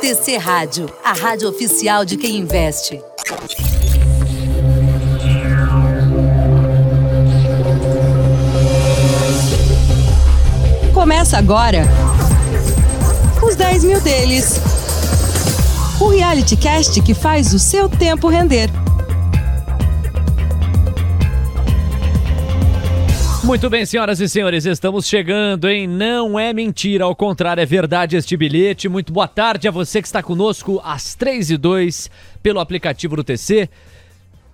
TC Rádio, a rádio oficial de quem investe. Começa agora os 10 mil deles. O reality cast que faz o seu tempo render. Muito bem, senhoras e senhores, estamos chegando, hein? Não é mentira, ao contrário, é verdade este bilhete. Muito boa tarde a você que está conosco às 3 e 2 pelo aplicativo do TC,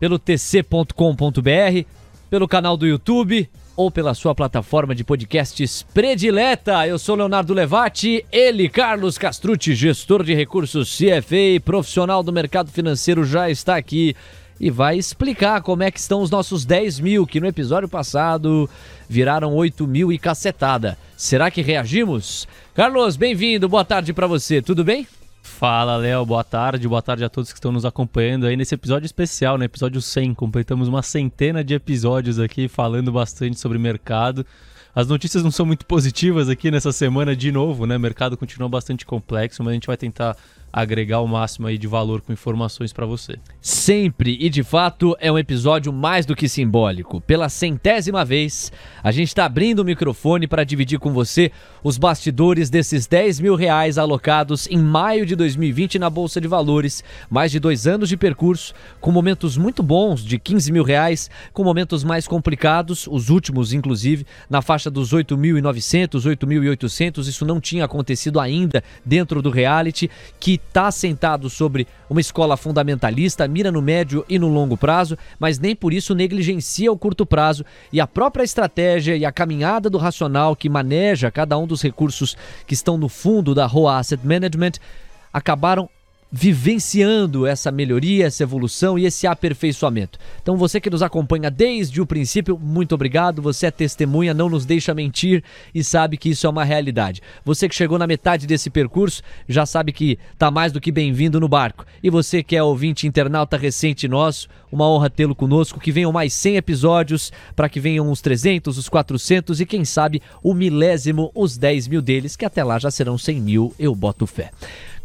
pelo tc.com.br, pelo canal do YouTube ou pela sua plataforma de podcasts predileta. Eu sou Leonardo Levati, ele, Carlos Castrucci, gestor de recursos CFA, profissional do mercado financeiro, já está aqui e vai explicar como é que estão os nossos 10 mil, que no episódio passado viraram 8 mil e cacetada. Será que reagimos? Carlos, bem-vindo, boa tarde para você, tudo bem? Fala, Léo, boa tarde, boa tarde a todos que estão nos acompanhando aí nesse episódio especial, no né? episódio 100. Completamos uma centena de episódios aqui falando bastante sobre mercado. As notícias não são muito positivas aqui nessa semana de novo, né? O mercado continua bastante complexo, mas a gente vai tentar agregar o máximo aí de valor com informações para você. Sempre e de fato é um episódio mais do que simbólico. Pela centésima vez, a gente está abrindo o microfone para dividir com você os bastidores desses 10 mil reais alocados em maio de 2020 na Bolsa de Valores. Mais de dois anos de percurso, com momentos muito bons de 15 mil reais, com momentos mais complicados, os últimos inclusive, na faixa dos 8.900, 8.800. Isso não tinha acontecido ainda dentro do reality, que está assentado sobre uma escola fundamentalista, mira no médio e no longo prazo, mas nem por isso negligencia o curto prazo. E a própria estratégia e a caminhada do racional que maneja cada um dos recursos que estão no fundo da Roa Asset Management acabaram vivenciando essa melhoria, essa evolução e esse aperfeiçoamento. Então você que nos acompanha desde o princípio, muito obrigado. Você é testemunha, não nos deixa mentir e sabe que isso é uma realidade. Você que chegou na metade desse percurso, já sabe que está mais do que bem-vindo no barco. E você que é ouvinte internauta recente nosso, uma honra tê-lo conosco, que venham mais 100 episódios, para que venham os 300, os 400 e quem sabe o milésimo, os 10 mil deles, que até lá já serão 100 mil, eu boto fé.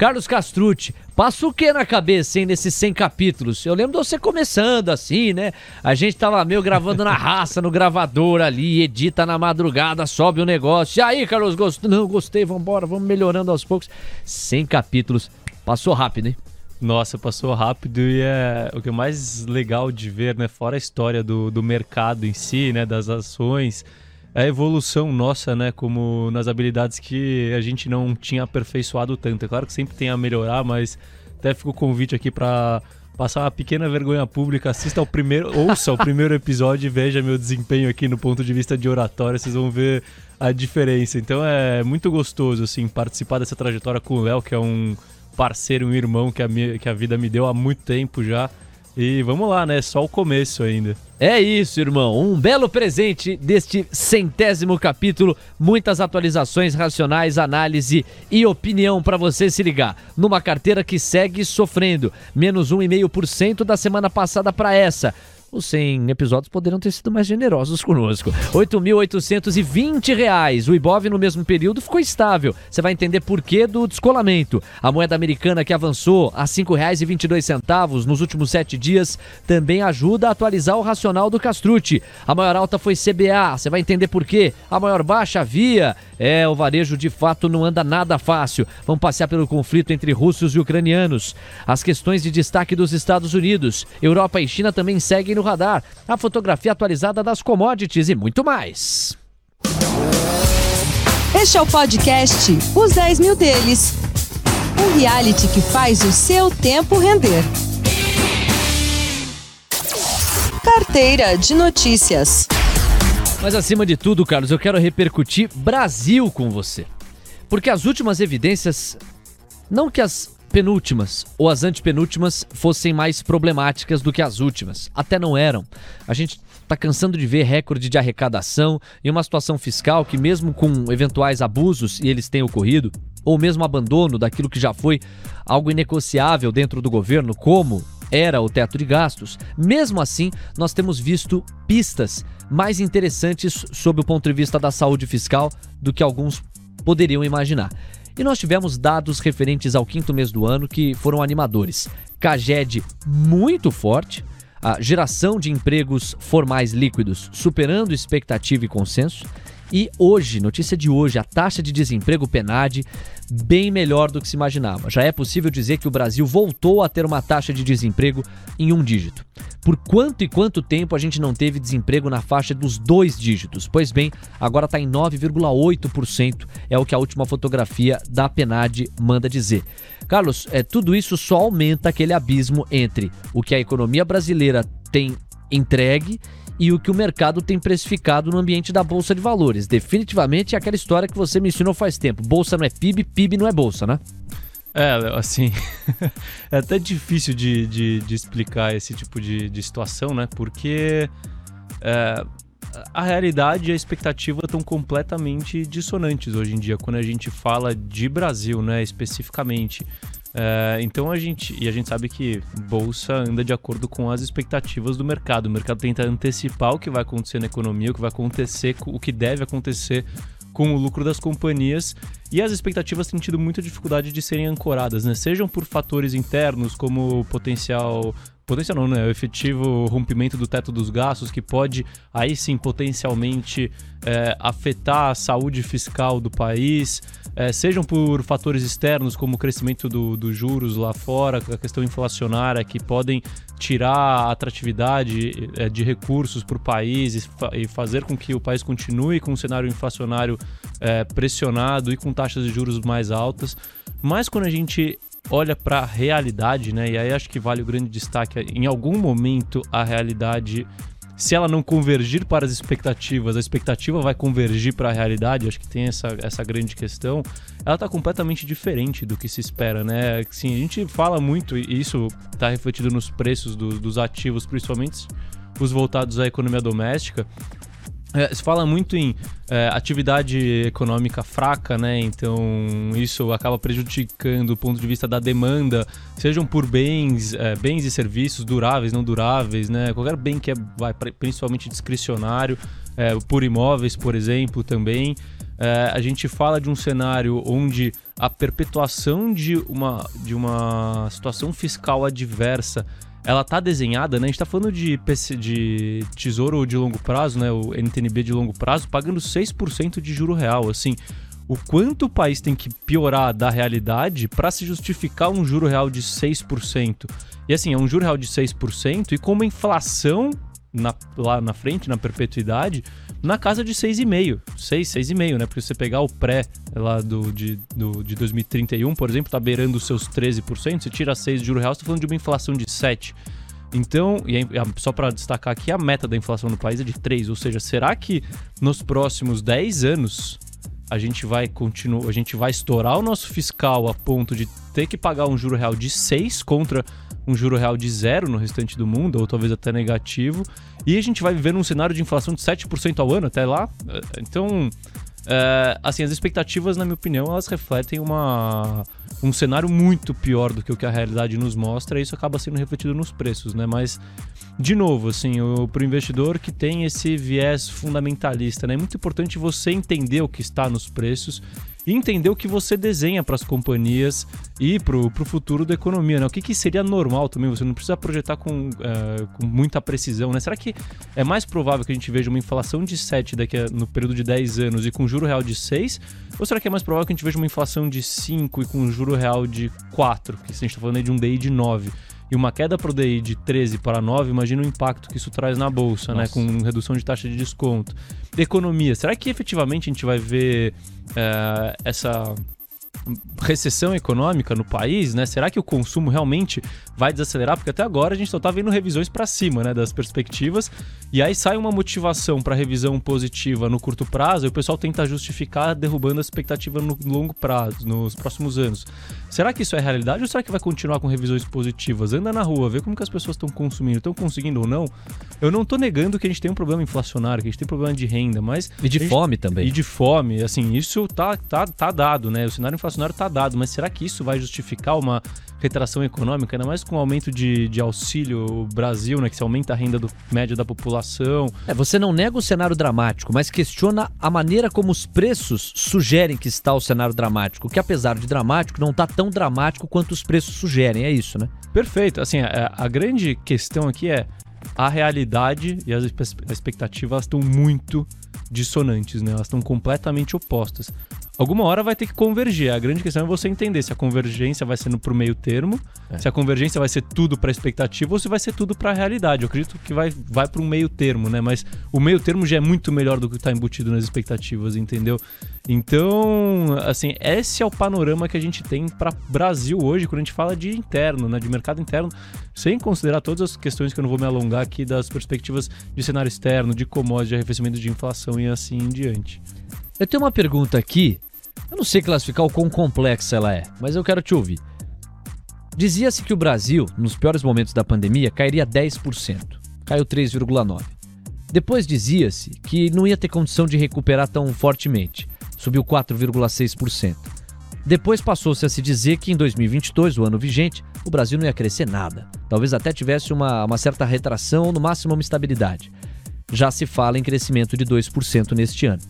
Carlos Castrucci, passa o que na cabeça, hein, nesses 100 capítulos? Eu lembro de você começando assim, né? A gente tava meio gravando na raça, no gravador ali, edita na madrugada, sobe o negócio. E aí, Carlos, gostou? Não, gostei, vambora, vamos melhorando aos poucos. 100 capítulos, passou rápido, hein? Nossa, passou rápido e é o que é mais legal de ver, né? Fora a história do, do mercado em si, né? Das ações a evolução nossa, né, como nas habilidades que a gente não tinha aperfeiçoado tanto. É claro que sempre tem a melhorar, mas até fica o convite aqui para passar uma pequena vergonha pública, assista ao primeiro, ouça o primeiro episódio e veja meu desempenho aqui no ponto de vista de oratória, vocês vão ver a diferença. Então é muito gostoso assim participar dessa trajetória com o Léo, que é um parceiro, um irmão que a, minha, que a vida me deu há muito tempo já. E vamos lá, né? Só o começo ainda. É isso, irmão. Um belo presente deste centésimo capítulo. Muitas atualizações racionais, análise e opinião para você se ligar. Numa carteira que segue sofrendo. Menos 1,5% da semana passada para essa os 100 episódios poderiam ter sido mais generosos conosco. R$ 8.820. O Ibov no mesmo período ficou estável. Você vai entender por que do descolamento. A moeda americana que avançou a R$ 5,22 nos últimos sete dias também ajuda a atualizar o racional do Castrucci. A maior alta foi CBA. Você vai entender por quê. A maior baixa, Via. É, o varejo de fato não anda nada fácil. Vamos passear pelo conflito entre russos e ucranianos. As questões de destaque dos Estados Unidos. Europa e China também seguem no no radar, a fotografia atualizada das commodities e muito mais. Este é o podcast Os 10 Mil Deles um reality que faz o seu tempo render. Carteira de Notícias. Mas acima de tudo, Carlos, eu quero repercutir Brasil com você. Porque as últimas evidências, não que as penúltimas ou as antepenúltimas fossem mais problemáticas do que as últimas. Até não eram. A gente está cansando de ver recorde de arrecadação e uma situação fiscal que, mesmo com eventuais abusos, e eles têm ocorrido, ou mesmo abandono daquilo que já foi algo inegociável dentro do governo, como era o teto de gastos, mesmo assim, nós temos visto pistas mais interessantes sob o ponto de vista da saúde fiscal do que alguns poderiam imaginar. E nós tivemos dados referentes ao quinto mês do ano que foram animadores. Caged muito forte, a geração de empregos formais líquidos superando expectativa e consenso. E hoje, notícia de hoje, a taxa de desemprego PNAD bem melhor do que se imaginava. Já é possível dizer que o Brasil voltou a ter uma taxa de desemprego em um dígito. Por quanto e quanto tempo a gente não teve desemprego na faixa dos dois dígitos? Pois bem, agora está em 9,8%, é o que a última fotografia da PNAD manda dizer. Carlos, é, tudo isso só aumenta aquele abismo entre o que a economia brasileira tem entregue e o que o mercado tem precificado no ambiente da Bolsa de Valores. Definitivamente é aquela história que você me ensinou faz tempo. Bolsa não é PIB, PIB não é Bolsa, né? É, assim, é até difícil de, de, de explicar esse tipo de, de situação, né? Porque é, a realidade e a expectativa estão completamente dissonantes hoje em dia, quando a gente fala de Brasil, né, especificamente. É, então a gente e a gente sabe que bolsa anda de acordo com as expectativas do mercado. O mercado tenta antecipar o que vai acontecer na economia, o que vai acontecer, o que deve acontecer com o lucro das companhias e as expectativas têm tido muita dificuldade de serem ancoradas, né? Sejam por fatores internos como potencial potencial não, né? O efetivo rompimento do teto dos gastos, que pode aí sim potencialmente é, afetar a saúde fiscal do país, é, sejam por fatores externos, como o crescimento dos do juros lá fora, a questão inflacionária, que podem tirar a atratividade é, de recursos para o país e, fa e, fazer com que o país continue com um cenário inflacionário é, pressionado e com taxas de juros mais altas. Mas quando a gente olha para a realidade, né? E aí acho que vale o grande destaque. Em algum momento a realidade, se ela não convergir para as expectativas, a expectativa vai convergir para a realidade. Acho que tem essa, essa grande questão. Ela está completamente diferente do que se espera, né? Sim, a gente fala muito e isso está refletido nos preços do, dos ativos, principalmente os voltados à economia doméstica. É, se fala muito em é, atividade econômica fraca, né? Então isso acaba prejudicando o ponto de vista da demanda, sejam por bens, é, bens e serviços duráveis, não duráveis, né? Qualquer bem que é vai, principalmente discricionário, é, por imóveis, por exemplo, também. É, a gente fala de um cenário onde a perpetuação de uma, de uma situação fiscal adversa ela tá desenhada, né? A gente tá falando de, PC, de tesouro de longo prazo, né? O NTNB de longo prazo, pagando 6% de juro real. Assim, o quanto o país tem que piorar da realidade para se justificar um juro real de 6%. E assim, é um juro real de 6% e com uma inflação na, lá na frente, na perpetuidade, na casa de 6,5. 6, 6,5, né? Porque você pegar o pré lá do, de, do, de 2031, por exemplo, tá beirando os seus 13%, você tira 6 de juro real, você tá falando de uma inflação de 7. Então, e só para destacar aqui, a meta da inflação no país é de 3, ou seja, será que nos próximos 10 anos a gente vai continuar, a gente vai estourar o nosso fiscal a ponto de ter que pagar um juro real de 6 contra um juro real de zero no restante do mundo, ou talvez até negativo, e a gente vai viver num cenário de inflação de 7% ao ano até lá. Então, é, assim, as expectativas, na minha opinião, elas refletem uma, um cenário muito pior do que o que a realidade nos mostra, e isso acaba sendo refletido nos preços, né? Mas, de novo, assim, para o investidor que tem esse viés fundamentalista, né? É muito importante você entender o que está nos preços e entender o que você desenha para as companhias e para o futuro da economia. Né? O que, que seria normal também? Você não precisa projetar com, uh, com muita precisão. Né? Será que é mais provável que a gente veja uma inflação de 7 daqui a, no período de 10 anos e com juro real de 6? Ou será que é mais provável que a gente veja uma inflação de 5 e com juro real de 4? Que a gente está falando aí de um DI de 9 e uma queda para o DI de 13 para 9, imagina o impacto que isso traz na bolsa, né? Nossa. né? Com redução de taxa de desconto. Economia, será que efetivamente a gente vai ver é, essa recessão econômica no país, né? Será que o consumo realmente vai desacelerar? Porque até agora a gente só tá vendo revisões para cima, né, das perspectivas. E aí sai uma motivação para revisão positiva no curto prazo e o pessoal tenta justificar derrubando a expectativa no longo prazo, nos próximos anos. Será que isso é realidade ou será que vai continuar com revisões positivas? Anda na rua, vê como que as pessoas estão consumindo, estão conseguindo ou não. Eu não tô negando que a gente tem um problema inflacionário, que a gente tem problema de renda, mas e de gente... fome também. E de fome, assim, isso tá tá tá dado, né? O cenário inflacionário inflacionário está dado, mas será que isso vai justificar uma retração econômica, ainda mais com o aumento de, de auxílio Brasil, né, que se aumenta a renda do, média da população? É, você não nega o cenário dramático, mas questiona a maneira como os preços sugerem que está o cenário dramático, que apesar de dramático, não está tão dramático quanto os preços sugerem, é isso, né? Perfeito. Assim, a, a grande questão aqui é a realidade e as expectativas estão muito dissonantes, né? Elas estão completamente opostas alguma hora vai ter que convergir. A grande questão é você entender se a convergência vai ser pro meio termo, é. se a convergência vai ser tudo para expectativa ou se vai ser tudo para a realidade. Eu acredito que vai, vai para um meio termo, né? Mas o meio termo já é muito melhor do que está embutido nas expectativas, entendeu? Então, assim, esse é o panorama que a gente tem para Brasil hoje quando a gente fala de interno, né? De mercado interno, sem considerar todas as questões que eu não vou me alongar aqui das perspectivas de cenário externo, de commodities, de arrefecimento de inflação e assim em diante. Eu tenho uma pergunta aqui eu não sei classificar o quão complexa ela é, mas eu quero te ouvir. Dizia-se que o Brasil, nos piores momentos da pandemia, cairia 10%. Caiu 3,9%. Depois dizia-se que não ia ter condição de recuperar tão fortemente. Subiu 4,6%. Depois passou-se a se dizer que em 2022, o ano vigente, o Brasil não ia crescer nada. Talvez até tivesse uma, uma certa retração ou no máximo uma estabilidade. Já se fala em crescimento de 2% neste ano.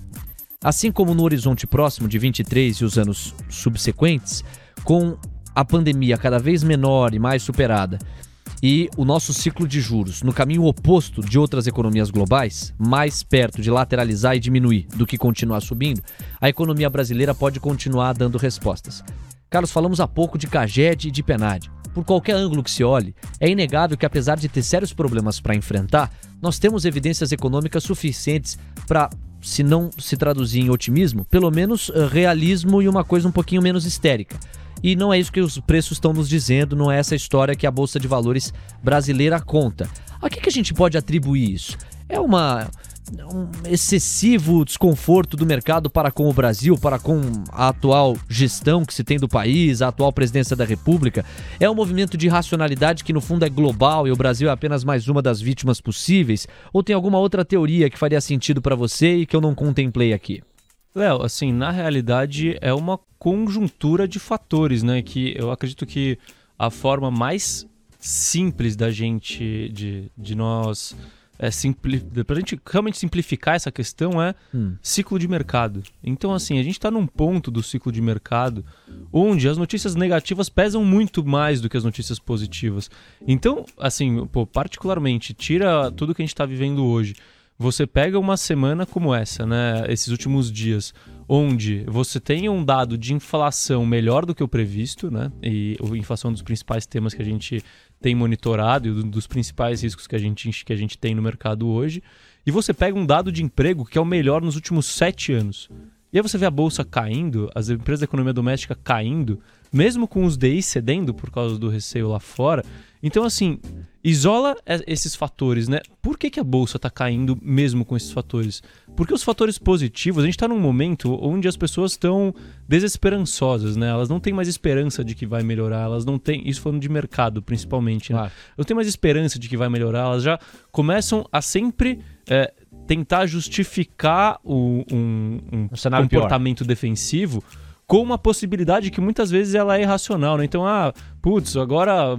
Assim como no horizonte próximo de 23 e os anos subsequentes, com a pandemia cada vez menor e mais superada e o nosso ciclo de juros no caminho oposto de outras economias globais, mais perto de lateralizar e diminuir do que continuar subindo, a economia brasileira pode continuar dando respostas. Carlos, falamos há pouco de Caged e de Penad. Por qualquer ângulo que se olhe, é inegável que apesar de ter sérios problemas para enfrentar, nós temos evidências econômicas suficientes para se não se traduzir em otimismo, pelo menos uh, realismo e uma coisa um pouquinho menos histérica. E não é isso que os preços estão nos dizendo, não é essa história que a Bolsa de Valores brasileira conta. A que, que a gente pode atribuir isso? É uma um excessivo desconforto do mercado para com o Brasil, para com a atual gestão que se tem do país, a atual presidência da República. É um movimento de racionalidade que, no fundo, é global e o Brasil é apenas mais uma das vítimas possíveis? Ou tem alguma outra teoria que faria sentido para você e que eu não contemplei aqui? Léo, assim, na realidade é uma conjuntura de fatores, né? Que eu acredito que a forma mais simples da gente, de, de nós é, simpli... para a gente realmente simplificar essa questão é hum. ciclo de mercado. Então, assim, a gente está num ponto do ciclo de mercado onde as notícias negativas pesam muito mais do que as notícias positivas. Então, assim, pô, particularmente, tira tudo que a gente está vivendo hoje. Você pega uma semana como essa, né? Esses últimos dias, onde você tem um dado de inflação melhor do que o previsto, né? E a inflação é um dos principais temas que a gente tem monitorado e um dos principais riscos que a, gente, que a gente tem no mercado hoje. E você pega um dado de emprego que é o melhor nos últimos sete anos. E aí você vê a bolsa caindo, as empresas da economia doméstica caindo, mesmo com os DI cedendo por causa do receio lá fora. Então, assim, isola esses fatores, né? Por que, que a bolsa está caindo mesmo com esses fatores? Porque os fatores positivos, a gente está num momento onde as pessoas estão desesperançosas, né? Elas não têm mais esperança de que vai melhorar, elas não têm. Isso falando de mercado, principalmente, né? Claro. Não tem mais esperança de que vai melhorar, elas já começam a sempre. É, tentar justificar o, um, um, um comportamento pior. defensivo com uma possibilidade que muitas vezes ela é irracional, né? Então, ah, putz, agora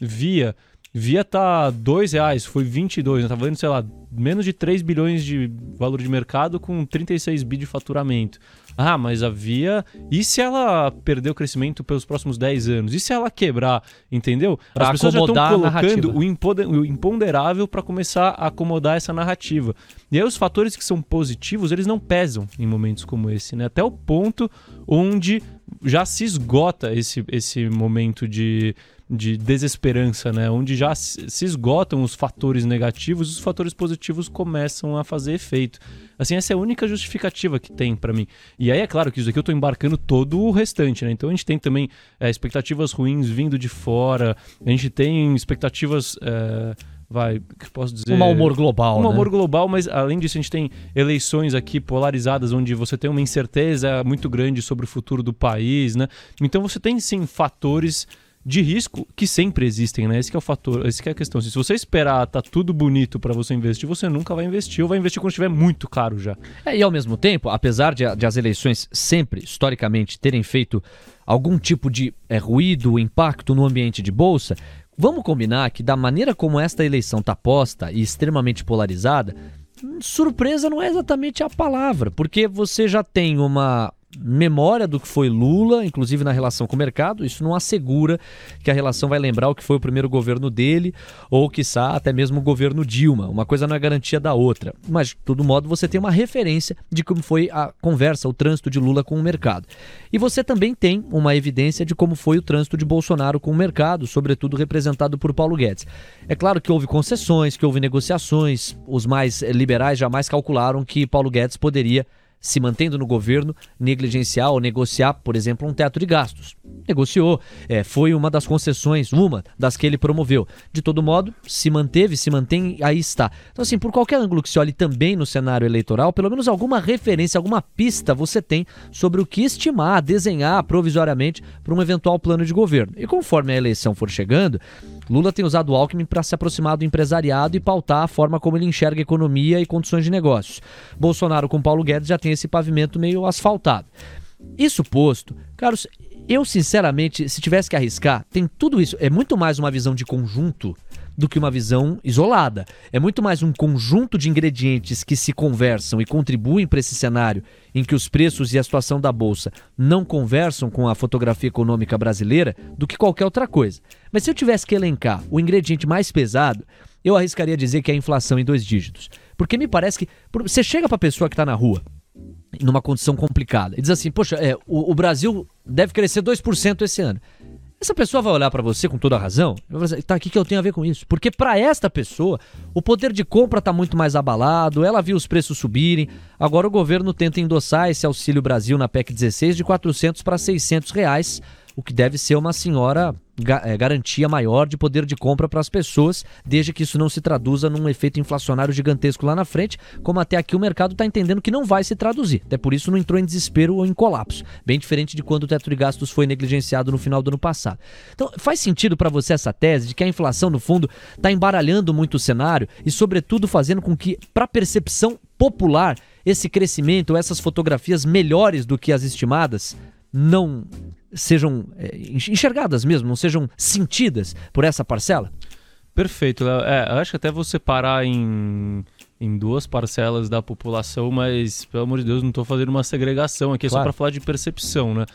via Via tá dois reais, foi 22, né? Tá valendo, sei lá, menos de 3 bilhões de valor de mercado com 36 bi de faturamento. Ah, mas a Via, e se ela perder o crescimento pelos próximos 10 anos? E se ela quebrar, entendeu? Pra As pessoas já estão colocando o, imponderável para começar a acomodar essa narrativa. E aí os fatores que são positivos, eles não pesam em momentos como esse, né? Até o ponto onde já se esgota esse, esse momento de de desesperança, né? Onde já se esgotam os fatores negativos e os fatores positivos começam a fazer efeito. Assim, essa é a única justificativa que tem para mim. E aí é claro que isso aqui eu tô embarcando todo o restante, né? Então a gente tem também é, expectativas ruins vindo de fora, a gente tem expectativas. É vai, que posso dizer? Um mau humor global. Um mau né? humor global, mas além disso, a gente tem eleições aqui polarizadas, onde você tem uma incerteza muito grande sobre o futuro do país, né? Então você tem sim fatores de risco que sempre existem, né? Esse é o fator, esse é a questão. Se você esperar tá tudo bonito para você investir, você nunca vai investir ou vai investir quando estiver muito caro já. É, e ao mesmo tempo, apesar de, de, as eleições sempre, historicamente, terem feito algum tipo de é, ruído, impacto no ambiente de bolsa, vamos combinar que da maneira como esta eleição está posta e extremamente polarizada, surpresa não é exatamente a palavra, porque você já tem uma memória do que foi Lula, inclusive na relação com o mercado, isso não assegura que a relação vai lembrar o que foi o primeiro governo dele, ou quiçá até mesmo o governo Dilma. Uma coisa não é garantia da outra. Mas, de todo modo, você tem uma referência de como foi a conversa, o trânsito de Lula com o mercado. E você também tem uma evidência de como foi o trânsito de Bolsonaro com o mercado, sobretudo representado por Paulo Guedes. É claro que houve concessões, que houve negociações, os mais liberais jamais calcularam que Paulo Guedes poderia se mantendo no governo, negligenciar ou negociar, por exemplo, um teto de gastos. Negociou, é, foi uma das concessões, uma das que ele promoveu. De todo modo, se manteve, se mantém, aí está. Então, assim, por qualquer ângulo que se olhe também no cenário eleitoral, pelo menos alguma referência, alguma pista você tem sobre o que estimar, desenhar provisoriamente para um eventual plano de governo. E conforme a eleição for chegando, Lula tem usado o Alckmin para se aproximar do empresariado e pautar a forma como ele enxerga economia e condições de negócios. Bolsonaro com Paulo Guedes já tem esse pavimento meio asfaltado. Isso posto, Carlos, eu sinceramente, se tivesse que arriscar, tem tudo isso. É muito mais uma visão de conjunto do que uma visão isolada. É muito mais um conjunto de ingredientes que se conversam e contribuem para esse cenário em que os preços e a situação da bolsa não conversam com a fotografia econômica brasileira do que qualquer outra coisa. Mas se eu tivesse que elencar o ingrediente mais pesado, eu arriscaria dizer que é a inflação em dois dígitos. Porque me parece que você chega para a pessoa que está na rua, numa condição complicada, e diz assim: Poxa, é, o, o Brasil deve crescer 2% esse ano. Essa pessoa vai olhar para você com toda a razão e vai dizer, tá, o que, que eu tenho a ver com isso? Porque para esta pessoa, o poder de compra está muito mais abalado, ela viu os preços subirem, agora o governo tenta endossar esse Auxílio Brasil na PEC 16 de 400 para 600 reais, o que deve ser uma senhora é, garantia maior de poder de compra para as pessoas, desde que isso não se traduza num efeito inflacionário gigantesco lá na frente, como até aqui o mercado está entendendo que não vai se traduzir. Até por isso não entrou em desespero ou em colapso, bem diferente de quando o teto de gastos foi negligenciado no final do ano passado. Então, faz sentido para você essa tese de que a inflação, no fundo, está embaralhando muito o cenário e, sobretudo, fazendo com que, para a percepção popular, esse crescimento, essas fotografias melhores do que as estimadas, não sejam é, enxergadas mesmo, não sejam sentidas por essa parcela? Perfeito, Léo. É, acho que até vou separar em, em duas parcelas da população, mas, pelo amor de Deus, não estou fazendo uma segregação aqui, é claro. só para falar de percepção, né?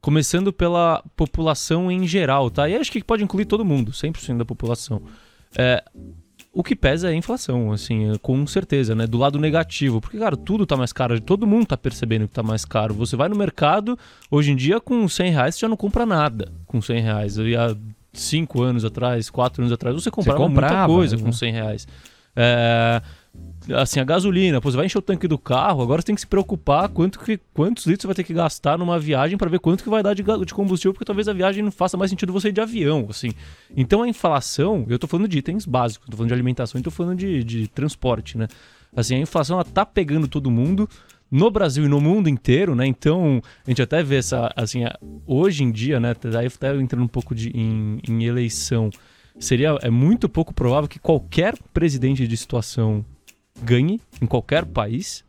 Começando pela população em geral, tá? E acho que pode incluir todo mundo, 100% da população. É, o que pesa é a inflação, assim, é, com certeza, né? Do lado negativo. Porque, cara, tudo tá mais caro. Todo mundo tá percebendo que tá mais caro. Você vai no mercado, hoje em dia, com 100 reais, você já não compra nada com 100 reais. E há 5 anos atrás, 4 anos atrás, você comprava, você comprava muita coisa né? com 100 reais. É, assim, a gasolina, pô, você vai encher o tanque do carro, agora você tem que se preocupar quanto que, quantos litros você vai ter que gastar numa viagem para ver quanto que vai dar de, de, combustível, porque talvez a viagem não faça mais sentido você ir de avião, assim. Então a inflação, eu tô falando de itens básicos, tô falando de alimentação e tô falando de, de transporte, né? Assim, a inflação ela tá pegando todo mundo no Brasil e no mundo inteiro, né? Então, a gente até vê essa, assim, hoje em dia, né? Daí até entrando um pouco de, em, em eleição, seria, é muito pouco provável que qualquer presidente de situação ganhe em qualquer país,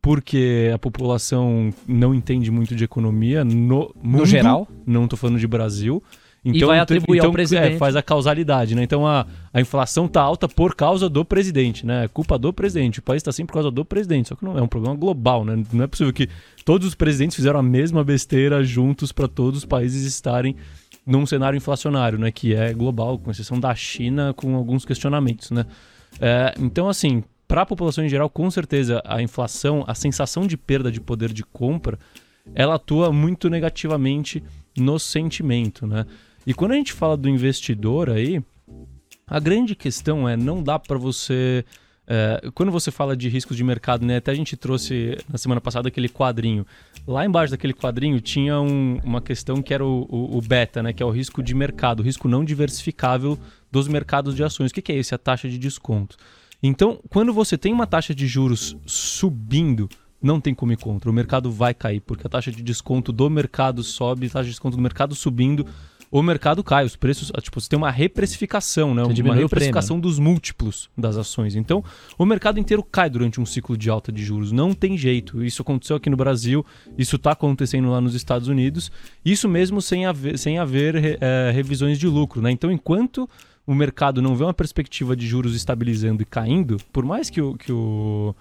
porque a população não entende muito de economia no mundo, no geral. Não estou falando de Brasil. Então, e vai atribuir então, ao presidente. É, faz a causalidade, né? Então a, a inflação tá alta por causa do presidente, né? É culpa do presidente. O país está assim por causa do presidente. Só que não é um problema global, né? Não é possível que todos os presidentes fizeram a mesma besteira juntos para todos os países estarem num cenário inflacionário, né? Que é global, com exceção da China, com alguns questionamentos, né? É, então, assim, para a população em geral, com certeza, a inflação, a sensação de perda de poder de compra, ela atua muito negativamente no sentimento, né? E quando a gente fala do investidor aí, a grande questão é não dá para você é, quando você fala de riscos de mercado, né? Até a gente trouxe na semana passada aquele quadrinho. Lá embaixo daquele quadrinho tinha um, uma questão que era o, o, o, beta, né? Que é o risco de mercado, o risco não diversificável dos mercados de ações. O que, que é isso? A taxa de desconto. Então, quando você tem uma taxa de juros subindo, não tem como ir contra. O mercado vai cair, porque a taxa de desconto do mercado sobe, a taxa de desconto do mercado subindo, o mercado cai, os preços, tipo, você tem uma reprecificação, né? Você uma reprecificação dos múltiplos das ações. Então, o mercado inteiro cai durante um ciclo de alta de juros. Não tem jeito. Isso aconteceu aqui no Brasil, isso está acontecendo lá nos Estados Unidos. Isso mesmo sem haver, sem haver é, revisões de lucro, né? Então, enquanto o mercado não vê uma perspectiva de juros estabilizando e caindo, por mais que o, que o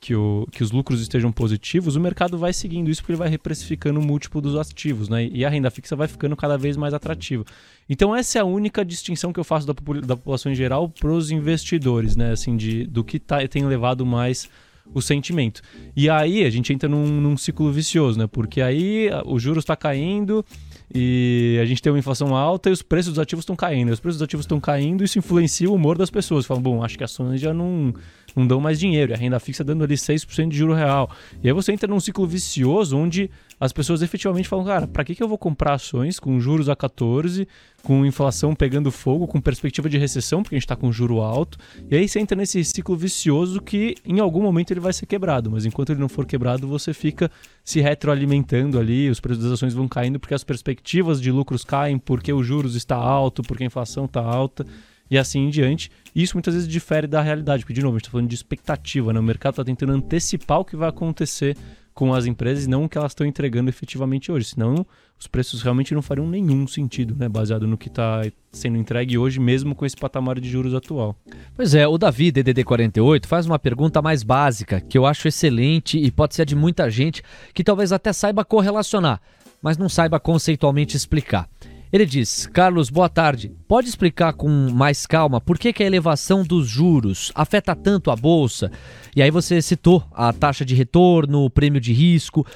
que, o, que os lucros estejam positivos, o mercado vai seguindo isso porque ele vai reprecificando o múltiplo dos ativos, né? E a renda fixa vai ficando cada vez mais atrativa. Então essa é a única distinção que eu faço da, da população em geral para os investidores, né? Assim, de, do que tá, tem levado mais o sentimento. E aí a gente entra num, num ciclo vicioso, né? Porque aí o juros está caindo e a gente tem uma inflação alta e os preços dos ativos estão caindo. E os preços dos ativos estão caindo e isso influencia o humor das pessoas. Falam, bom, acho que ações já não não dão mais dinheiro. E a renda fixa dando ali 6% de juro real. E aí você entra num ciclo vicioso onde as pessoas efetivamente falam, cara, para que, que eu vou comprar ações com juros a 14, com inflação pegando fogo, com perspectiva de recessão, porque a gente está com juro alto. E aí você entra nesse ciclo vicioso que em algum momento ele vai ser quebrado, mas enquanto ele não for quebrado, você fica se retroalimentando ali, os preços das ações vão caindo porque as perspectivas de lucros caem, porque o juros está alto, porque a inflação está alta e assim em diante. Isso muitas vezes difere da realidade, porque, de novo, a gente está falando de expectativa, né? O mercado está tentando antecipar o que vai acontecer com as empresas e não o que elas estão entregando efetivamente hoje. Senão, os preços realmente não fariam nenhum sentido, né? Baseado no que está sendo entregue hoje, mesmo com esse patamar de juros atual. Pois é, o Davi, DDD48, faz uma pergunta mais básica, que eu acho excelente e pode ser de muita gente que talvez até saiba correlacionar, mas não saiba conceitualmente explicar. Ele diz: Carlos, boa tarde. Pode explicar com mais calma por que, que a elevação dos juros afeta tanto a bolsa? E aí você citou a taxa de retorno, o prêmio de risco.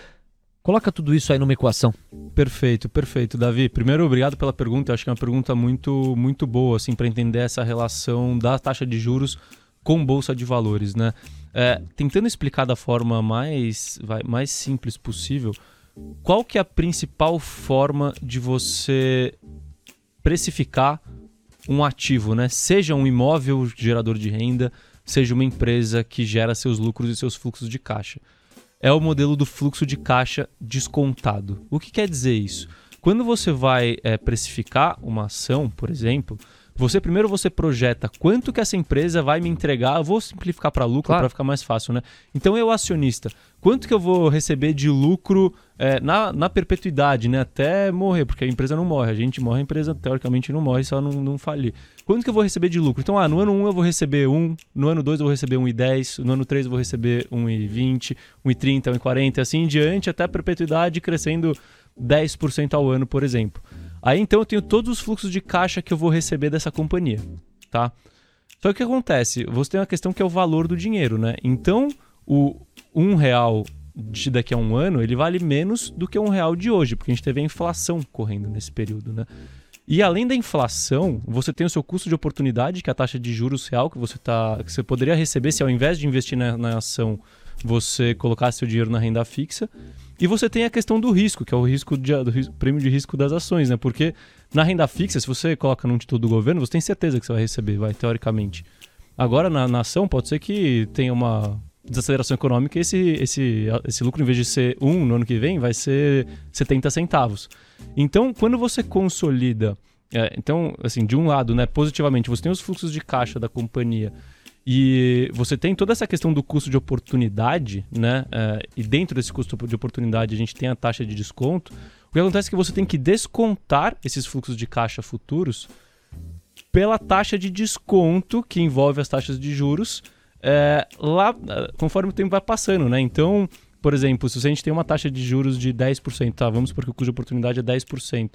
Coloca tudo isso aí numa equação. Perfeito, perfeito, Davi. Primeiro, obrigado pela pergunta. Eu acho que é uma pergunta muito, muito boa, assim, para entender essa relação da taxa de juros com bolsa de valores, né? É, tentando explicar da forma mais, mais simples possível, qual que é a principal forma de você precificar um ativo, né? Seja um imóvel gerador de renda, seja uma empresa que gera seus lucros e seus fluxos de caixa. É o modelo do fluxo de caixa descontado. O que quer dizer isso? Quando você vai é, precificar uma ação, por exemplo, você primeiro você projeta quanto que essa empresa vai me entregar. Eu vou simplificar para lucro claro. para ficar mais fácil, né? Então eu acionista, quanto que eu vou receber de lucro é, na, na perpetuidade, né? Até morrer, porque a empresa não morre. A gente morre, a empresa teoricamente não morre, só não, não falir. Quanto que eu vou receber de lucro? Então, ah, no ano 1 eu vou receber 1, no ano 2 eu vou receber 1,10, no ano 3 eu vou receber 1,20, 1,30, 1,40, assim em diante, até a perpetuidade crescendo 10% ao ano, por exemplo. Aí então eu tenho todos os fluxos de caixa que eu vou receber dessa companhia, tá? Só que o que acontece? Você tem uma questão que é o valor do dinheiro, né? Então, o um real de daqui a um ano, ele vale menos do que um real de hoje, porque a gente teve a inflação correndo nesse período, né? E além da inflação, você tem o seu custo de oportunidade, que é a taxa de juros real que você, tá, que você poderia receber se ao invés de investir na, na ação, você colocasse seu dinheiro na renda fixa. E você tem a questão do risco, que é o risco de, do risco, prêmio de risco das ações, né? Porque na renda fixa, se você coloca num título do governo, você tem certeza que você vai receber, vai, teoricamente. Agora, na, na ação, pode ser que tenha uma desaceleração econômica e esse, esse, esse lucro, em vez de ser um no ano que vem, vai ser 70 centavos. Então, quando você consolida. É, então, assim, de um lado, né, positivamente, você tem os fluxos de caixa da companhia e você tem toda essa questão do custo de oportunidade, né? É, e dentro desse custo de oportunidade a gente tem a taxa de desconto. O que acontece é que você tem que descontar esses fluxos de caixa futuros pela taxa de desconto que envolve as taxas de juros é, lá conforme o tempo vai passando, né? Então, por exemplo, se a gente tem uma taxa de juros de 10%, tá? Vamos porque o custo de oportunidade é 10%.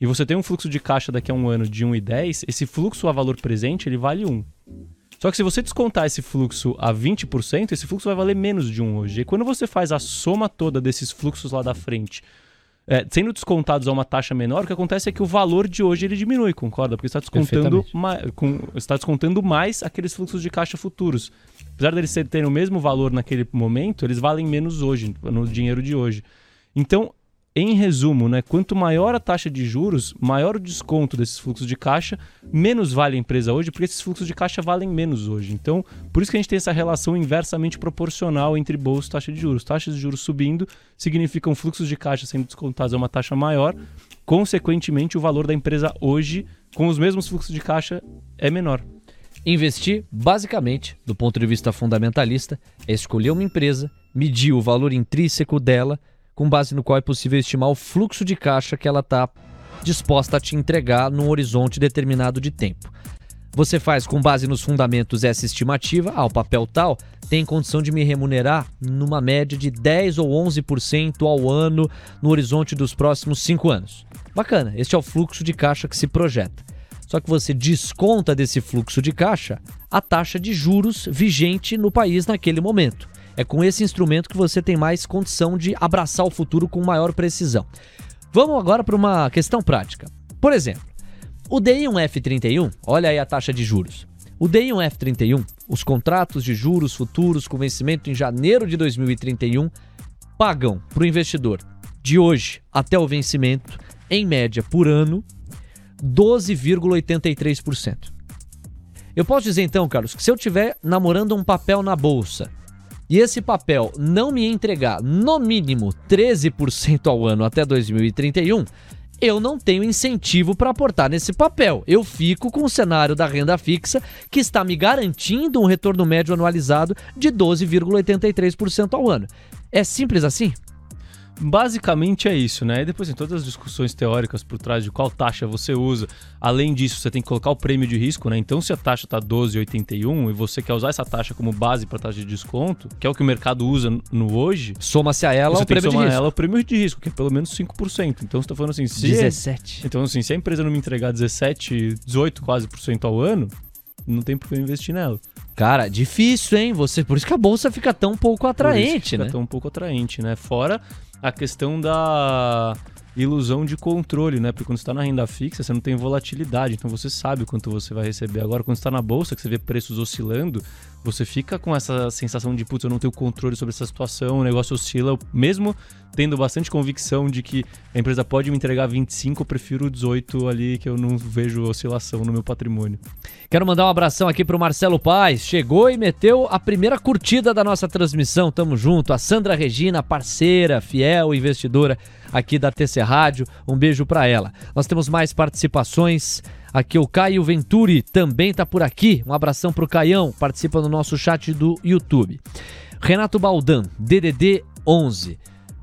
E você tem um fluxo de caixa daqui a um ano de 1,10, esse fluxo a valor presente ele vale 1. Só que se você descontar esse fluxo a 20%, esse fluxo vai valer menos de um hoje. E quando você faz a soma toda desses fluxos lá da frente, é, sendo descontados a uma taxa menor, o que acontece é que o valor de hoje ele diminui, concorda? Porque está descontando, com, está descontando mais aqueles fluxos de caixa futuros. Apesar deles terem o mesmo valor naquele momento, eles valem menos hoje, no dinheiro de hoje. Então, em resumo, né, quanto maior a taxa de juros, maior o desconto desses fluxos de caixa, menos vale a empresa hoje, porque esses fluxos de caixa valem menos hoje. Então, por isso que a gente tem essa relação inversamente proporcional entre bolsa e taxa de juros. Taxas de juros subindo significam fluxos de caixa sendo descontados a uma taxa maior, consequentemente, o valor da empresa hoje, com os mesmos fluxos de caixa, é menor. Investir, basicamente, do ponto de vista fundamentalista, é escolher uma empresa, medir o valor intrínseco dela, com base no qual é possível estimar o fluxo de caixa que ela está disposta a te entregar num horizonte determinado de tempo. Você faz com base nos fundamentos essa estimativa, ah, o papel tal tem condição de me remunerar numa média de 10 ou 11% ao ano no horizonte dos próximos 5 anos. Bacana, este é o fluxo de caixa que se projeta. Só que você desconta desse fluxo de caixa a taxa de juros vigente no país naquele momento. É com esse instrumento que você tem mais condição de abraçar o futuro com maior precisão. Vamos agora para uma questão prática. Por exemplo, o DI1F31, olha aí a taxa de juros. O DI1F31, os contratos de juros futuros com vencimento em janeiro de 2031, pagam para o investidor de hoje até o vencimento, em média por ano, 12,83%. Eu posso dizer então, Carlos, que se eu estiver namorando um papel na bolsa e esse papel não me entregar no mínimo 13% ao ano até 2031, eu não tenho incentivo para aportar nesse papel. Eu fico com o cenário da renda fixa que está me garantindo um retorno médio anualizado de 12,83% ao ano. É simples assim? Basicamente é isso, né? E depois tem todas as discussões teóricas por trás de qual taxa você usa. Além disso, você tem que colocar o prêmio de risco, né? Então, se a taxa está 12,81 e você quer usar essa taxa como base para taxa de desconto, que é o que o mercado usa no hoje, soma-se a ela você o prêmio que de risco. ela o prêmio de risco, que é pelo menos 5%. Então, você está falando assim, se 17. Então, assim, se a empresa não me entregar 17, 18 quase por cento ao ano, não tem por que eu investir nela. Cara, difícil, hein? Você, por isso que a bolsa fica tão pouco atraente, fica né? tão pouco atraente, né? Fora a questão da ilusão de controle, né? Porque quando está na renda fixa, você não tem volatilidade, então você sabe quanto você vai receber. Agora, quando está na bolsa, que você vê preços oscilando, você fica com essa sensação de, putz, eu não tenho controle sobre essa situação, o negócio oscila, mesmo tendo bastante convicção de que a empresa pode me entregar 25, eu prefiro 18 ali, que eu não vejo oscilação no meu patrimônio. Quero mandar um abração aqui pro Marcelo Paz. Chegou e meteu a primeira curtida da nossa transmissão. Tamo junto. A Sandra Regina, parceira, fiel, investidora aqui da TC Rádio. Um beijo para ela. Nós temos mais participações. Aqui o Caio Venturi também tá por aqui. Um abração pro Caião, participa no nosso chat do YouTube. Renato Baldan, DDD 11.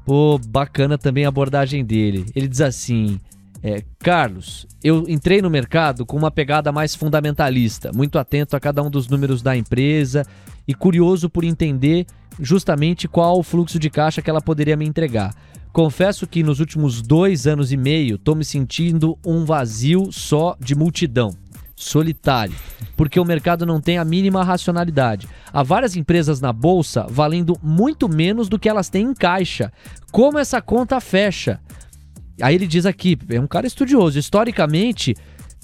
Pô, bacana também a abordagem dele. Ele diz assim: é, Carlos, eu entrei no mercado com uma pegada mais fundamentalista, muito atento a cada um dos números da empresa e curioso por entender justamente qual o fluxo de caixa que ela poderia me entregar. Confesso que nos últimos dois anos e meio estou me sentindo um vazio só de multidão, solitário, porque o mercado não tem a mínima racionalidade. Há várias empresas na bolsa valendo muito menos do que elas têm em caixa. Como essa conta fecha? Aí ele diz aqui, é um cara estudioso, historicamente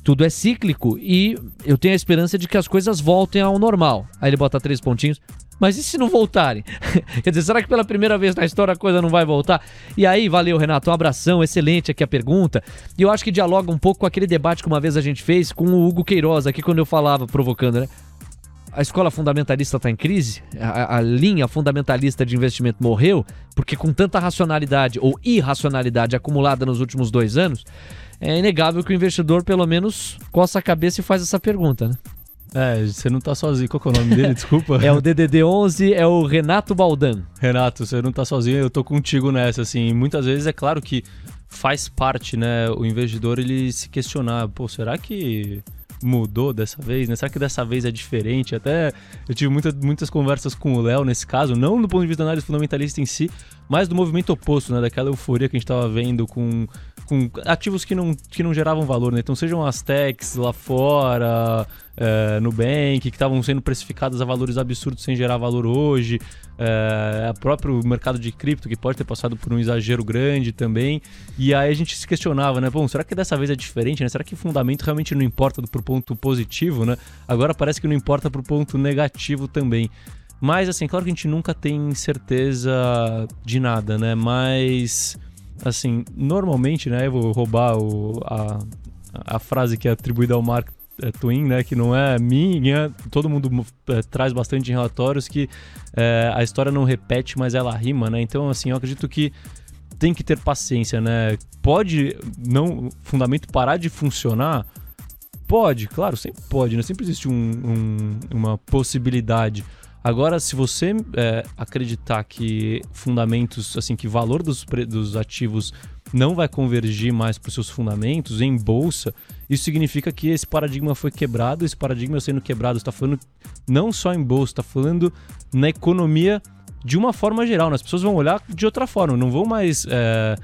tudo é cíclico e eu tenho a esperança de que as coisas voltem ao normal. Aí ele bota três pontinhos. Mas e se não voltarem? Quer dizer, será que pela primeira vez na história a coisa não vai voltar? E aí, valeu, Renato, um abração, excelente aqui a pergunta. E eu acho que dialoga um pouco com aquele debate que uma vez a gente fez com o Hugo Queiroz aqui quando eu falava, provocando, né? a escola fundamentalista está em crise, a, a, linha fundamentalista de investimento morreu, porque com tanta racionalidade ou irracionalidade acumulada nos últimos dois anos, é inegável que o investidor pelo menos coça a cabeça e faz essa pergunta, né? É, você não tá sozinho. Qual que é o nome dele? Desculpa. é o DDD11, é o Renato Baldan. Renato, você não tá sozinho, eu tô contigo nessa, assim. Muitas vezes é claro que faz parte, né, o investidor ele se questionar, pô, será que mudou dessa vez, né? Será que dessa vez é diferente? Até eu tive muita, muitas conversas com o Léo nesse caso, não do ponto de vista da análise fundamentalista em si, mas do movimento oposto, né? Daquela euforia que a gente estava vendo com, com ativos que não, que não geravam valor, né? Então sejam as techs lá fora, é, Nubank, que estavam sendo precificadas a valores absurdos sem gerar valor hoje, é, o próprio mercado de cripto, que pode ter passado por um exagero grande também. E aí a gente se questionava, né? Bom, será que dessa vez é diferente, né? Será que fundamento realmente não importa pro ponto positivo, né? Agora parece que não importa pro ponto negativo também. Mas, assim, claro que a gente nunca tem certeza de nada, né? Mas, assim, normalmente, né? Eu vou roubar o, a, a frase que é atribuída ao Mark é, né, que não é minha, todo mundo é, traz bastante em relatórios que é, a história não repete, mas ela rima, né? Então, assim, eu acredito que tem que ter paciência, né? Pode não fundamento parar de funcionar? Pode, claro, sempre pode, né? Sempre existe um, um, uma possibilidade. Agora, se você é, acreditar que fundamentos, assim, que valor dos, dos ativos não vai convergir mais para os seus fundamentos em bolsa, isso significa que esse paradigma foi quebrado. Esse paradigma sendo quebrado está falando não só em bolsa, está falando na economia de uma forma geral. Né? As pessoas vão olhar de outra forma, não vão mais é,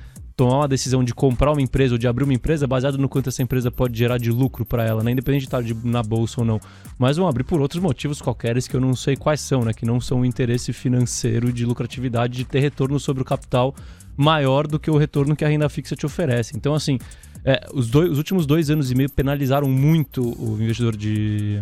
tomar uma decisão de comprar uma empresa ou de abrir uma empresa baseado no quanto essa empresa pode gerar de lucro para ela, né? independente de estar de, na bolsa ou não. Mas vão abrir por outros motivos qualquer que eu não sei quais são, né? que não são o interesse financeiro de lucratividade de ter retorno sobre o capital maior do que o retorno que a renda fixa te oferece. Então, assim, é, os, dois, os últimos dois anos e meio penalizaram muito o investidor de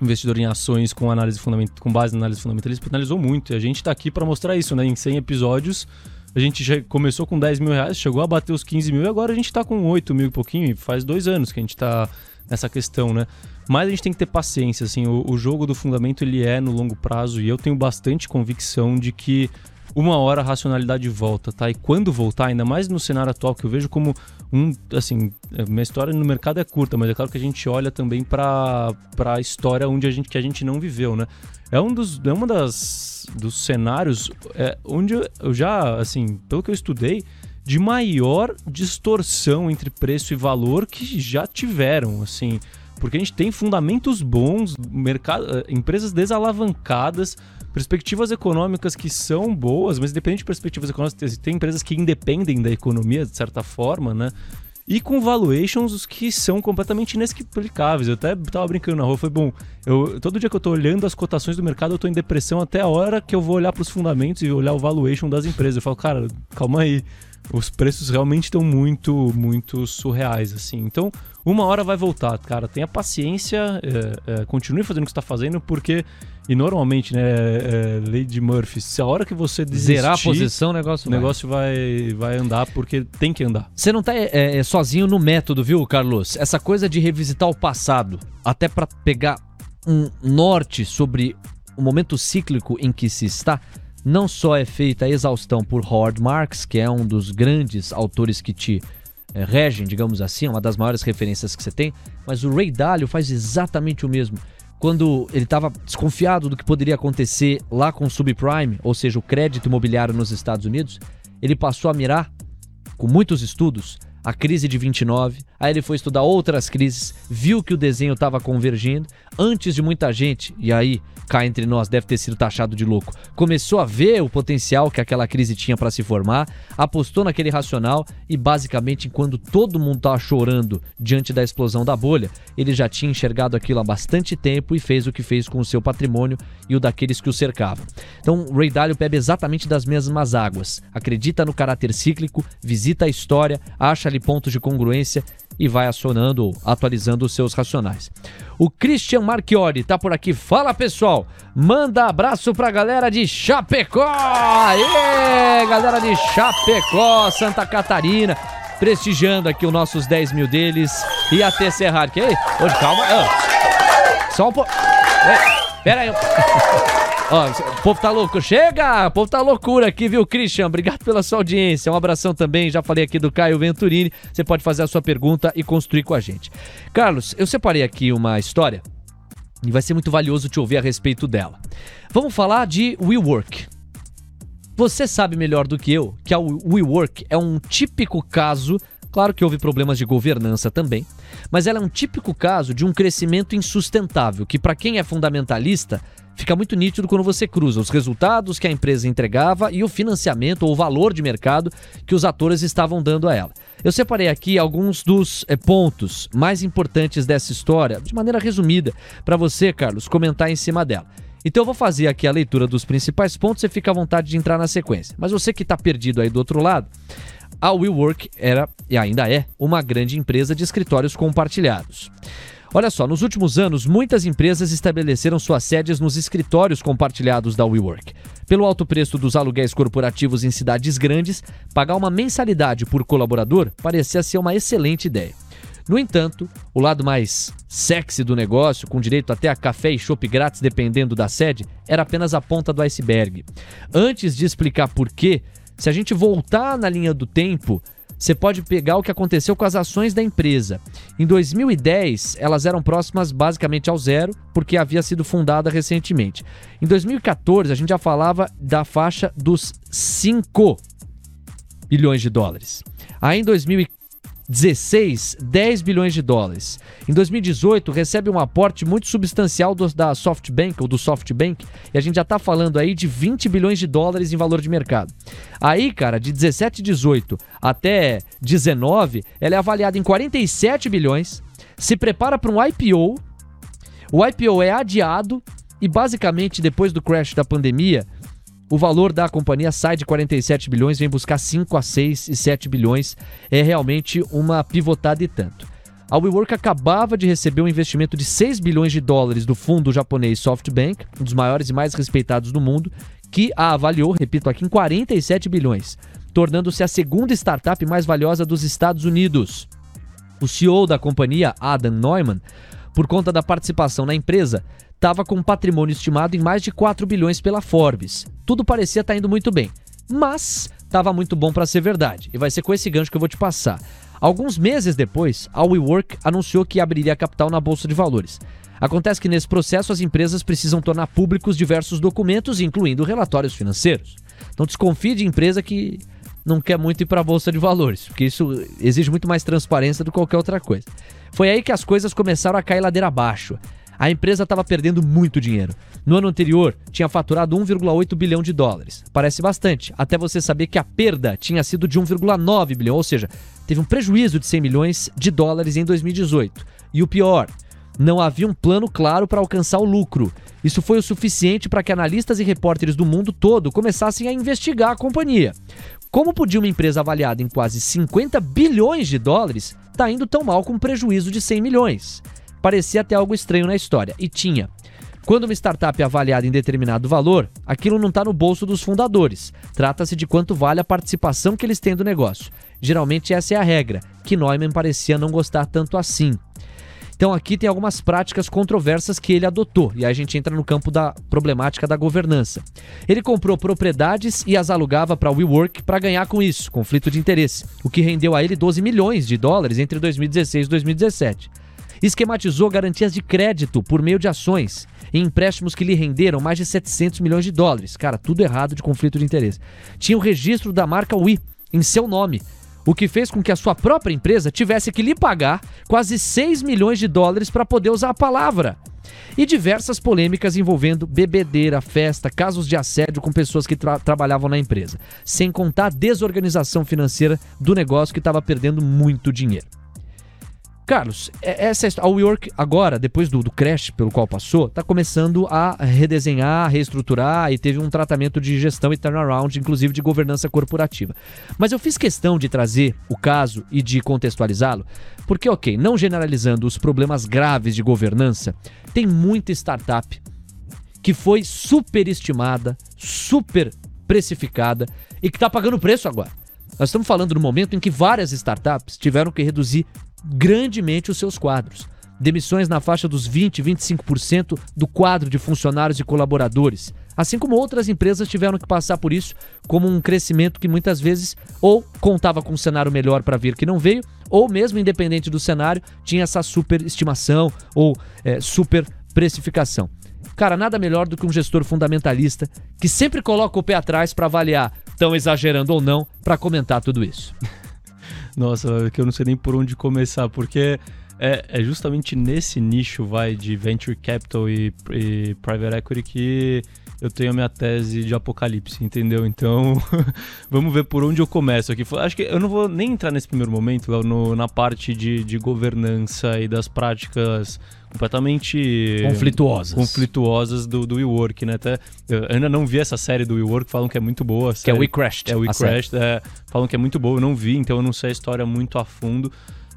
investidor em ações com análise com base na análise fundamentalista penalizou muito. E a gente está aqui para mostrar isso, né? Em 100 episódios, a gente já começou com 10 mil reais, chegou a bater os 15 mil e agora a gente está com 8 mil e pouquinho. E faz dois anos que a gente está nessa questão, né? Mas a gente tem que ter paciência, assim. O, o jogo do fundamento ele é no longo prazo e eu tenho bastante convicção de que uma hora a racionalidade volta, tá? E quando voltar, ainda mais no cenário atual, que eu vejo como um, assim, minha história no mercado é curta, mas é claro que a gente olha também para a história onde a gente, que a gente não viveu, né? É um dos, é uma das dos cenários é, onde eu já, assim, pelo que eu estudei, de maior distorção entre preço e valor que já tiveram, assim, porque a gente tem fundamentos bons, mercado, eh, empresas desalavancadas, perspectivas econômicas que são boas, mas independente de perspectivas econômicas, tem empresas que independem da economia, de certa forma, né? E com valuations que são completamente inexplicáveis. Eu até tava brincando na rua, foi bom. Eu, todo dia que eu tô olhando as cotações do mercado, eu tô em depressão até a hora que eu vou olhar para os fundamentos e olhar o valuation das empresas. Eu falo, cara, calma aí os preços realmente estão muito, muito surreais, assim. Então, uma hora vai voltar, cara. Tenha paciência, é, é, continue fazendo o que está fazendo, porque, e normalmente, né, é, Lady Murphy, se a hora que você desistir, zerar a posição, o negócio, o negócio vai. vai andar porque tem que andar. Você não está é, é, sozinho no método, viu, Carlos? Essa coisa de revisitar o passado, até para pegar um norte sobre o momento cíclico em que se está, não só é feita a exaustão por Howard Marks, que é um dos grandes autores que te é, regem, digamos assim, uma das maiores referências que você tem, mas o Ray Dalio faz exatamente o mesmo. Quando ele estava desconfiado do que poderia acontecer lá com o subprime, ou seja, o crédito imobiliário nos Estados Unidos, ele passou a mirar, com muitos estudos, a crise de 29, aí ele foi estudar outras crises, viu que o desenho estava convergindo, antes de muita gente, e aí cá entre nós deve ter sido taxado de louco, começou a ver o potencial que aquela crise tinha para se formar, apostou naquele racional e basicamente quando todo mundo estava chorando diante da explosão da bolha, ele já tinha enxergado aquilo há bastante tempo e fez o que fez com o seu patrimônio e o daqueles que o cercavam. Então, Ray Dalio bebe exatamente das mesmas águas, acredita no caráter cíclico, visita a história, acha ali pontos de congruência e vai acionando atualizando os seus racionais. O Christian Marchiori tá por aqui. Fala pessoal, manda abraço pra galera de Chapecó! Aê, galera de Chapecó, Santa Catarina, prestigiando aqui os nossos 10 mil deles. E até Serrar, que aí? Hoje, calma. Oh. Só um pouco. Pera aí. Ó, o povo tá louco. Chega! O povo tá loucura aqui, viu, Christian? Obrigado pela sua audiência. Um abração também. Já falei aqui do Caio Venturini. Você pode fazer a sua pergunta e construir com a gente. Carlos, eu separei aqui uma história e vai ser muito valioso te ouvir a respeito dela. Vamos falar de WeWork. Você sabe melhor do que eu que a WeWork é um típico caso Claro que houve problemas de governança também, mas ela é um típico caso de um crescimento insustentável, que para quem é fundamentalista fica muito nítido quando você cruza os resultados que a empresa entregava e o financiamento ou valor de mercado que os atores estavam dando a ela. Eu separei aqui alguns dos é, pontos mais importantes dessa história, de maneira resumida, para você, Carlos, comentar em cima dela. Então eu vou fazer aqui a leitura dos principais pontos e fica à vontade de entrar na sequência. Mas você que está perdido aí do outro lado, a WeWork era e ainda é uma grande empresa de escritórios compartilhados. Olha só, nos últimos anos, muitas empresas estabeleceram suas sedes nos escritórios compartilhados da WeWork. Pelo alto preço dos aluguéis corporativos em cidades grandes, pagar uma mensalidade por colaborador parecia ser uma excelente ideia. No entanto, o lado mais sexy do negócio, com direito até a café e chopp grátis dependendo da sede, era apenas a ponta do iceberg. Antes de explicar por que Se a gente voltar na linha do tempo, você pode pegar o que aconteceu com as ações da empresa. Em 2010, elas eram próximas basicamente ao zero, porque havia sido fundada recentemente. Em 2014, a gente já falava da faixa dos 5 bilhões de dólares. Aí em 2014, 16, 10 bilhões de dólares. Em 2018, recebe um aporte muito substancial do, da SoftBank ou do SoftBank, e a gente já está falando aí de 20 bilhões de dólares em valor de mercado. Aí, cara, de 17 e 18 até 19, ela é avaliada em 47 bilhões, se prepara para um IPO. O IPO é adiado e basicamente depois do crash da pandemia, o valor da companhia sai de 47 bilhões, vem buscar 5 a 6 e 7 bilhões. É realmente uma pivotada e tanto. A WeWork acabava de receber um investimento de 6 bilhões de dólares do fundo japonês SoftBank, um dos maiores e mais respeitados do mundo, que a avaliou, repito aqui, em 47 bilhões, tornando-se a segunda startup mais valiosa dos Estados Unidos. O CEO da companhia, Adam Neumann, por conta da participação na empresa, estava com um patrimônio estimado em mais de 4 bilhões pela Forbes. Tudo parecia estar tá indo muito bem, mas estava muito bom para ser verdade. E vai ser com esse gancho que eu vou te passar. Alguns meses depois, a WeWork anunciou que abriria capital na bolsa de valores. Acontece que nesse processo as empresas precisam tornar públicos diversos documentos, incluindo relatórios financeiros. Então desconfie de empresa que não quer muito ir para a bolsa de valores, porque isso exige muito mais transparência do que qualquer outra coisa. Foi aí que as coisas começaram a cair ladeira abaixo. A empresa estava perdendo muito dinheiro. No ano anterior, tinha faturado 1,8 bilhão de dólares. Parece bastante, até você saber que a perda tinha sido de 1,9 bilhão, ou seja, teve um prejuízo de 100 milhões de dólares em 2018. E o pior, não havia um plano claro para alcançar o lucro. Isso foi o suficiente para que analistas e repórteres do mundo todo começassem a investigar a companhia. Como podia uma empresa avaliada em quase 50 bilhões de dólares estar tá indo tão mal com um prejuízo de 100 milhões? Parecia ter algo estranho na história. E tinha. Quando uma startup é avaliada em determinado valor, aquilo não está no bolso dos fundadores. Trata-se de quanto vale a participação que eles têm do negócio. Geralmente essa é a regra, que Neumann parecia não gostar tanto assim. Então aqui tem algumas práticas controversas que ele adotou, e aí a gente entra no campo da problemática da governança. Ele comprou propriedades e as alugava para WeWork para ganhar com isso, conflito de interesse, o que rendeu a ele 12 milhões de dólares entre 2016 e 2017 esquematizou garantias de crédito por meio de ações e empréstimos que lhe renderam mais de 700 milhões de dólares. Cara, tudo errado de conflito de interesse. Tinha o registro da marca Wii em seu nome, o que fez com que a sua própria empresa tivesse que lhe pagar quase 6 milhões de dólares para poder usar a palavra. E diversas polêmicas envolvendo bebedeira, festa, casos de assédio com pessoas que tra trabalhavam na empresa. Sem contar a desorganização financeira do negócio que estava perdendo muito dinheiro. Carlos, é, essa a WeWork agora, depois do, do crash pelo qual passou, está começando a redesenhar, reestruturar e teve um tratamento de gestão e turnaround, inclusive de governança corporativa. Mas eu fiz questão de trazer o caso e de contextualizá-lo, porque, ok, não generalizando os problemas graves de governança, tem muita startup que foi superestimada, super precificada e que está pagando preço agora. Nós estamos falando no momento em que várias startups tiveram que reduzir grandemente os seus quadros. Demissões na faixa dos 20, 25% do quadro de funcionários e colaboradores. Assim como outras empresas tiveram que passar por isso, como um crescimento que muitas vezes ou contava com um cenário melhor para vir que não veio, ou mesmo independente do cenário, tinha essa superestimação ou é, super precificação. Cara, nada melhor do que um gestor fundamentalista que sempre coloca o pé atrás para avaliar, tão exagerando ou não, para comentar tudo isso. Nossa, que eu não sei nem por onde começar, porque é, é justamente nesse nicho, vai, de venture capital e, e private equity que eu tenho a minha tese de apocalipse, entendeu? Então, vamos ver por onde eu começo aqui. Acho que eu não vou nem entrar nesse primeiro momento, Léo, na parte de, de governança e das práticas completamente conflituosas, conflituosas do, do WeWork, né? Até, eu ainda não vi essa série do WeWork, falam que é muito boa. Que é We Crashed. É We Crashed, é, falam que é muito boa, eu não vi, então eu não sei a história muito a fundo.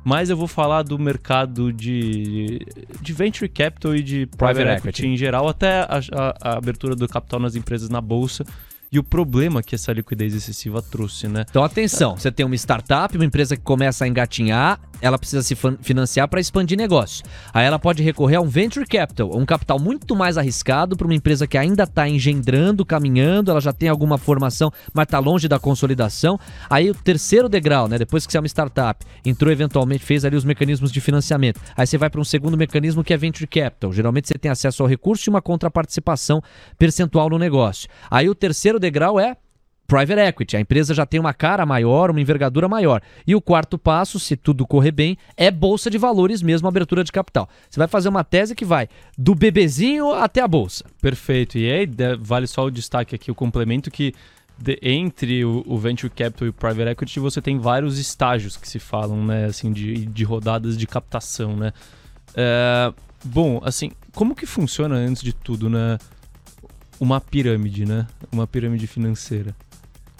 Mas eu vou falar do mercado de, de venture capital e de private, private equity, equity, em geral, até a, a, a, abertura do capital nas empresas na bolsa, e o problema que essa liquidez excessiva trouxe, né? Então, atenção, você tem uma startup, uma empresa que começa a engatinhar, ela precisa se financiar para expandir negócio. Aí ela pode recorrer a um venture capital, um capital muito mais arriscado para uma empresa que ainda está engendrando, caminhando, ela já tem alguma formação, mas está longe da consolidação. Aí o terceiro degrau, né, depois que você é uma startup, entrou eventualmente, fez ali os mecanismos de financiamento. Aí você vai para um segundo mecanismo que é venture capital. Geralmente você tem acesso ao recurso e uma contraparticipação percentual no negócio. Aí o terceiro degrau é private equity. A empresa já tem uma cara maior, uma envergadura maior. E o quarto passo, se tudo correr bem, é bolsa de valores mesmo, abertura de capital. Você vai fazer uma tese que vai do bebezinho até a bolsa. Perfeito. E aí vale só o destaque aqui, o complemento que de, entre o, o, venture capital e o private equity você tem vários estágios que se falam, né, assim, de, de rodadas de captação, né. É, bom, assim, como que funciona antes de tudo, né? Uma pirâmide, né? Uma pirâmide financeira.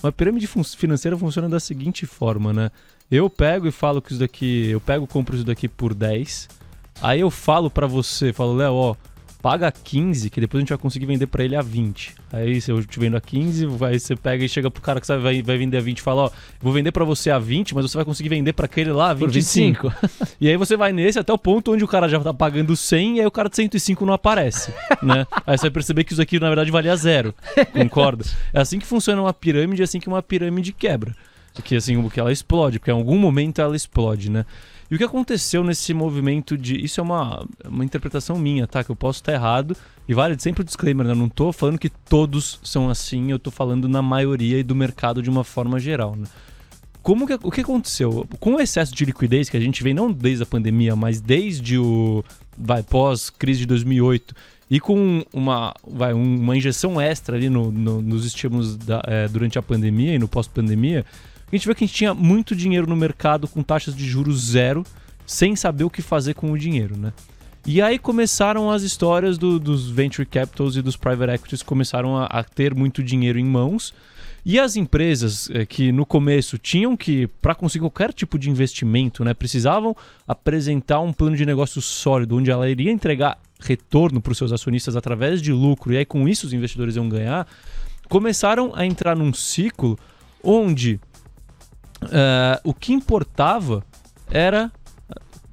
Uma pirâmide financeira funciona da seguinte forma, né? Eu pego e falo que isso daqui, eu pego compro isso daqui por 10. Aí eu falo para você, falo, Léo, ó, paga 15, que depois a gente vai conseguir vender para ele a 20. Aí se eu te vendo a 15, aí você pega e chega pro cara que vai, vai vender a 20 e fala, ó, vou vender para você a 20, mas você vai conseguir vender para aquele lá a 25. 25. e aí você vai nesse até o ponto onde o cara já tá pagando 100 e aí o cara de 105 não aparece, né? Aí você vai perceber que isso aqui na verdade valia zero, concorda? É assim que funciona uma pirâmide, é assim que uma pirâmide quebra. Porque assim, porque ela explode, porque em algum momento ela explode, né? E o que aconteceu nesse movimento de. Isso é uma, uma interpretação minha, tá? Que eu posso estar errado. E vale sempre o disclaimer, né? Eu não tô falando que todos são assim, eu tô falando na maioria e do mercado de uma forma geral, né? Como que, o que aconteceu? Com o excesso de liquidez que a gente vem não desde a pandemia, mas desde o vai pós-crise de 2008 e com uma, vai, uma injeção extra ali no, no nos estímulos da, é, durante a pandemia e no pós-pandemia, a gente vê que a gente tinha muito dinheiro no mercado com taxas de juros zero, sem saber o que fazer com o dinheiro, né? E aí começaram as histórias do, dos venture capitals e dos private equities começaram a, a ter muito dinheiro em mãos. E as empresas é, que no começo tinham que, para conseguir qualquer tipo de investimento, né, precisavam apresentar um plano de negócio sólido, onde ela iria entregar retorno para os seus acionistas através de lucro, e aí com isso os investidores iam ganhar, começaram a entrar num ciclo onde Uh, o que importava era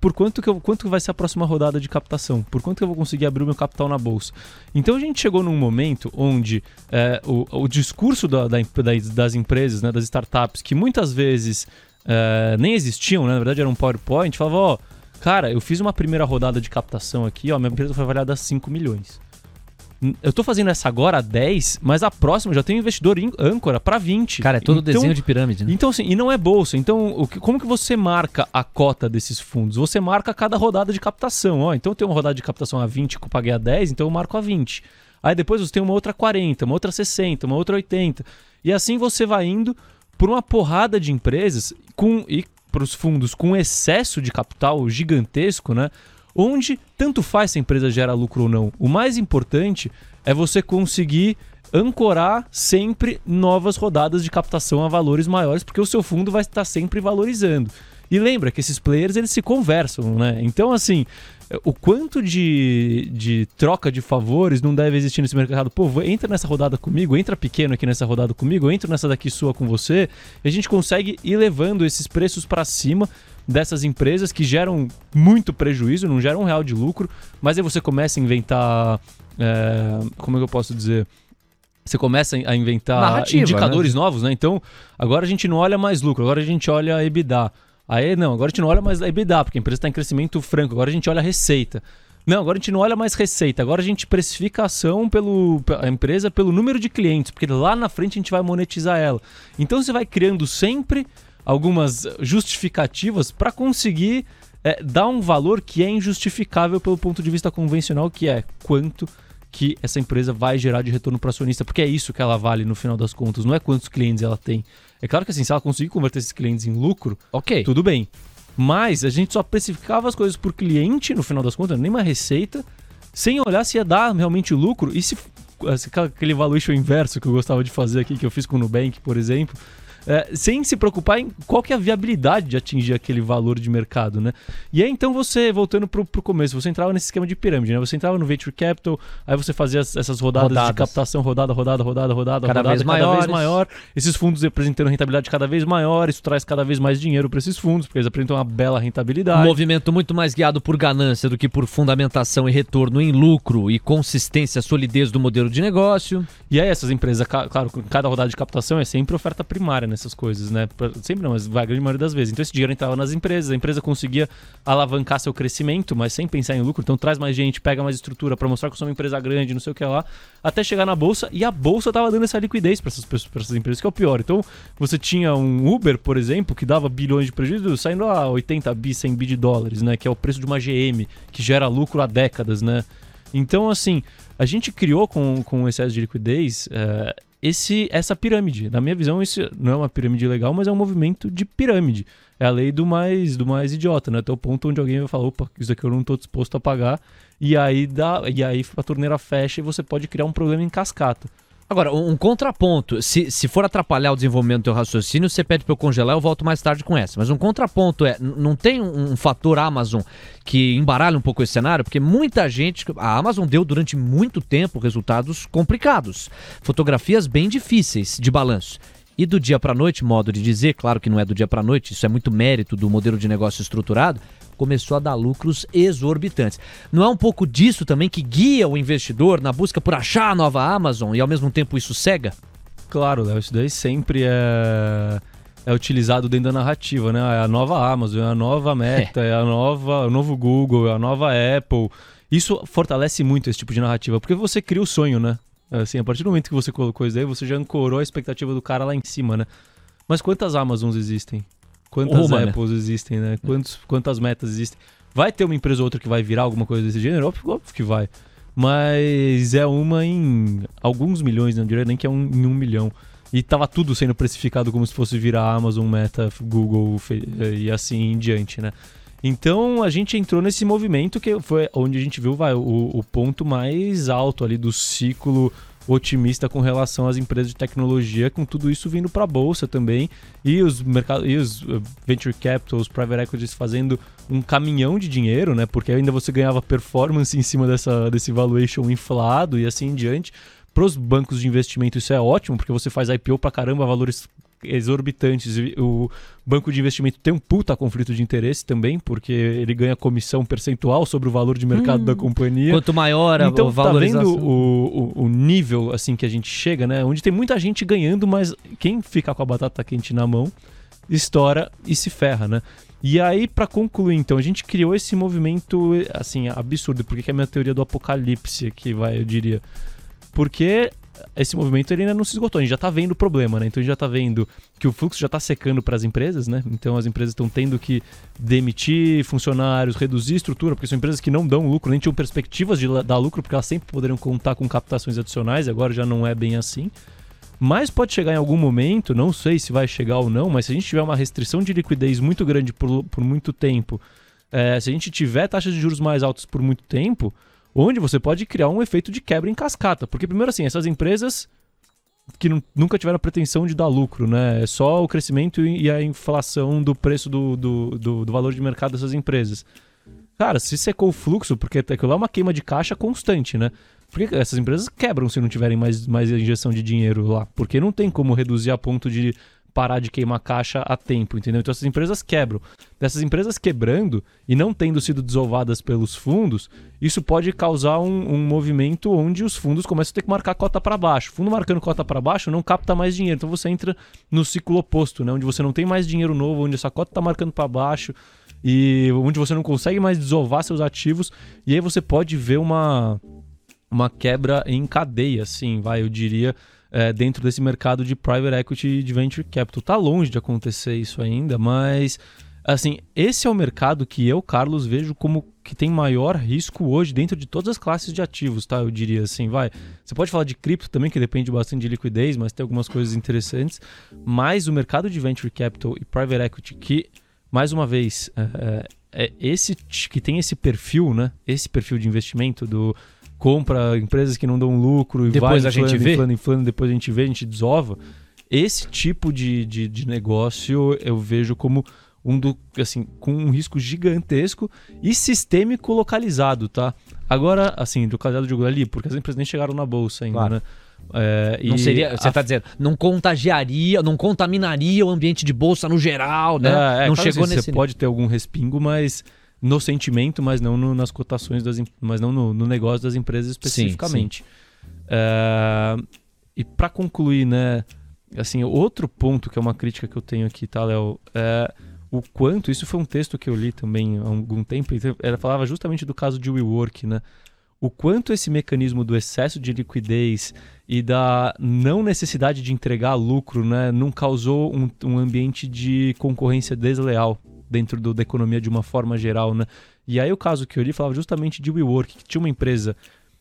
por quanto que, eu, quanto vai ser a próxima rodada de captação, por quanto que eu vou conseguir abrir o meu capital na bolsa. Então a gente chegou num momento onde é, o, o discurso da, da, das empresas, né, das startups, que muitas vezes é, nem existiam, né, na verdade era um PowerPoint, falava, ó, cara, eu fiz uma primeira rodada de captação aqui, ó, minha empresa foi avaliada a 5 milhões. Eu tô fazendo essa agora a 10, mas a próxima já tem um investidor âncora para 20. Cara, é todo então, desenho de pirâmide, né? Então, assim, e não é bolsa. Então, o que, como que você marca a cota desses fundos? Você marca cada rodada de captação. Ó, então tem uma rodada de captação a 20 que eu paguei a 10, então eu marco a 20. Aí depois você tem uma outra 40, uma outra 60, uma outra 80. E assim você vai indo por uma porrada de empresas com e para os fundos com excesso de capital gigantesco, né? Onde tanto faz se a empresa gera lucro ou não. O mais importante é você conseguir ancorar sempre novas rodadas de captação a valores maiores, porque o seu fundo vai estar sempre valorizando. E lembra que esses players eles se conversam, né? Então, assim, o quanto de, de troca de favores não deve existir nesse mercado? Pô, entra nessa rodada comigo, entra pequeno aqui nessa rodada comigo, entra nessa daqui sua com você, e a gente consegue ir levando esses preços para cima dessas empresas que geram muito prejuízo, não geram um real de lucro, mas aí você começa a inventar. É, como é que eu posso dizer? Você começa a inventar Narrativa, indicadores né? novos, né? Então, agora a gente não olha mais lucro, agora a gente olha a EBITDA. Aí, não, agora a gente não olha mais a EBITDA, porque a empresa está em crescimento franco, agora a gente olha a receita. Não, agora a gente não olha mais receita, agora a gente precifica a ação pelo a empresa pelo número de clientes, porque lá na frente a gente vai monetizar ela. Então você vai criando sempre algumas justificativas para conseguir é, dar um valor que é injustificável pelo ponto de vista convencional, que é quanto que essa empresa vai gerar de retorno para acionista, porque é isso que ela vale no final das contas, não é quantos clientes ela tem. É claro que assim, se ela conseguir converter esses clientes em lucro, ok, tudo bem. Mas a gente só precificava as coisas por cliente no final das contas, nem uma receita, sem olhar se ia dar realmente lucro e se aquele valuation inverso que eu gostava de fazer aqui, que eu fiz com o Nubank, por exemplo, é, sem se preocupar em qual que é a viabilidade de atingir aquele valor de mercado, né? E aí então você, voltando pro, pro começo, você entrava nesse esquema de pirâmide, né? Você entrava no Venture Capital, aí você fazia essas rodadas, rodadas. de captação, rodada, rodada, rodada, rodada, cada rodada, vez cada vez maior. Esses fundos apresentando rentabilidade cada vez maior, isso traz cada vez mais dinheiro para esses fundos, porque eles apresentam uma bela rentabilidade. Um movimento muito mais guiado por ganância do que por fundamentação e retorno em lucro e consistência, solidez do modelo de negócio. E aí essas empresas, claro, cada rodada de captação é sempre oferta primária nessas coisas, né? Sempre não, mas a grande maioria das vezes. Então esse dinheiro entrava nas empresas, a empresa conseguia alavancar seu crescimento, mas sem pensar em lucro. Então traz mais gente, pega mais estrutura para mostrar que sou uma empresa grande, não sei o que lá, até chegar na bolsa e a bolsa tava dando essa liquidez para essas, essas empresas, que é o pior. Então você tinha um Uber, por exemplo, que dava bilhões de prejuízo, saindo a 80 bi, 100 bi de dólares, né? Que é o preço de uma GM, que gera lucro há décadas, né? Então, assim, a gente criou com, com excesso de liquidez é, esse, essa pirâmide. Na minha visão, isso não é uma pirâmide legal, mas é um movimento de pirâmide. É a lei do mais, do mais idiota, né? Até o ponto onde alguém vai falar, opa, isso aqui eu não estou disposto a pagar. E aí, dá, e aí a torneira fecha e você pode criar um problema em cascata. Agora, um, contraponto, se, se for atrapalhar o desenvolvimento do teu raciocínio, você pede para eu congelar, eu volto mais tarde com essa. Mas um contraponto é, não tem um, um fator Amazon que embaralha um pouco esse cenário? Porque muita gente, a Amazon deu durante muito tempo resultados complicados, fotografias bem difíceis de balanço. E do dia para noite, modo de dizer, claro que não é do dia para noite, isso é muito mérito do modelo de negócio estruturado, começou a dar lucros exorbitantes. Não é um pouco disso também que guia o investidor na busca por achar a nova Amazon e ao mesmo tempo isso cega? Claro, Léo, isso daí sempre é é utilizado dentro da narrativa, né? É a nova Amazon, é a nova Meta, é, é a nova, o novo Google, é a nova Apple. Isso fortalece muito esse tipo de narrativa, porque você cria o sonho, né? Assim, a partir do momento que você colocou isso daí, você já ancorou a expectativa do cara lá em cima, né? Mas quantas Amazons existem? Quantas uma, né? Apples né? existem, né? Quantos, quantas metas existem? Vai ter uma empresa ou outra que vai virar alguma coisa desse gênero? Óbvio, óbvio que vai. Mas é uma em alguns milhões, não diria nem que é um, em um milhão. E tava tudo sendo precificado como se fosse virar Amazon, Meta, Google e assim em diante, né? Então a gente entrou nesse movimento que foi onde a gente viu vai, o, o ponto mais alto ali do ciclo otimista com relação às empresas de tecnologia, com tudo isso vindo para a bolsa também e os mercados e os uh, venture capital, os private equities fazendo um caminhão de dinheiro, né? Porque ainda você ganhava performance em cima dessa desse valuation inflado e assim em diante. Para os bancos de investimento isso é ótimo, porque você faz IPO para caramba, valores exorbitantes. O banco de investimento tem um puta conflito de interesse também, porque ele ganha comissão percentual sobre o valor de mercado hum, da companhia. Quanto maior a então. Tá vendo o, o, o, nível assim que a gente chega, né? Onde tem muita gente ganhando, mas quem fica com a batata quente na mão estoura e se ferra, né? E aí, para concluir, então, a gente criou esse movimento, assim, absurdo. Porque que é a minha teoria do apocalipse que vai, eu diria. Porque esse movimento ele ainda não se esgotou, a gente já está vendo o problema, né? Então a gente já está vendo que o fluxo já está secando para as empresas, né? Então as empresas estão tendo que demitir funcionários, reduzir estrutura, porque são empresas que não dão lucro, nem tinham perspectivas de dar lucro, porque elas sempre poderiam contar com captações adicionais, agora já não é bem assim. Mas pode chegar em algum momento, não sei se vai chegar ou não, mas se a gente tiver uma restrição de liquidez muito grande por, por muito tempo, é, se a gente tiver taxas de juros mais altas por muito tempo, onde você pode criar um efeito de quebra em cascata. Porque, primeiro, assim, essas empresas que nunca tiveram pretensão de dar lucro, né? É só o crescimento e a inflação do preço do, do, do, do valor de mercado dessas empresas. Cara, se secou o fluxo, porque aquilo lá é uma queima de caixa constante, né? Porque essas empresas quebram se não tiverem mais, mais injeção de dinheiro lá. Porque não tem como reduzir a ponto de parar de queimar caixa a tempo, entendeu? Então essas empresas quebram. Dessas empresas quebrando e não tendo sido desovadas pelos fundos, isso pode causar um, um movimento onde os fundos começam a ter que marcar cota para baixo. fundo marcando cota para baixo não capta mais dinheiro, então você entra no ciclo oposto, né? Onde você não tem mais dinheiro novo, onde essa cota está marcando para baixo e onde você não consegue mais desovar seus ativos e aí você pode ver uma uma quebra em cadeia, assim, vai, eu diria, é, dentro desse mercado de private equity e de venture capital. Tá longe de acontecer isso ainda, mas assim, esse é o mercado que eu, Carlos, vejo como que tem maior risco hoje dentro de todas as classes de ativos, tá? Eu diria assim, vai. Você pode falar de cripto também, que depende bastante de liquidez, mas tem algumas coisas interessantes. Mas o mercado de venture capital e private equity, que, mais uma vez, é, é, é esse que tem esse perfil, né? Esse perfil de investimento do compra empresas que não dão lucro e depois vai a gente vê. inflando, inflando, depois a gente vê, a gente desova. esse tipo de, de, de negócio eu vejo como um do, assim, com um risco gigantesco e sistêmico localizado, tá? Agora, assim, localizado de ali, porque as empresas nem chegaram na bolsa ainda, Claro. né? É, Não seria, você a- está dizendo, não contagiaria, não contaminaria o ambiente de bolsa no geral, né? É, é, não claro chegou assim, nesse Você pode ter algum respingo, mas no sentimento, mas não no- nas cotações das, mas não no, no negócio das empresas especificamente. É, e para concluir, né, assim, outro ponto que é uma crítica que eu tenho aqui, tá, Léo, é o quanto isso foi um texto que eu li também há algum tempo, ela falava justamente do caso de WeWork, né? O quanto esse mecanismo do excesso de liquidez e da não necessidade de entregar lucro, né, não causou um, um ambiente de concorrência desleal dentro do- da economia de uma forma geral, né? E aí o caso que eu li falava justamente de WeWork, que tinha uma empresa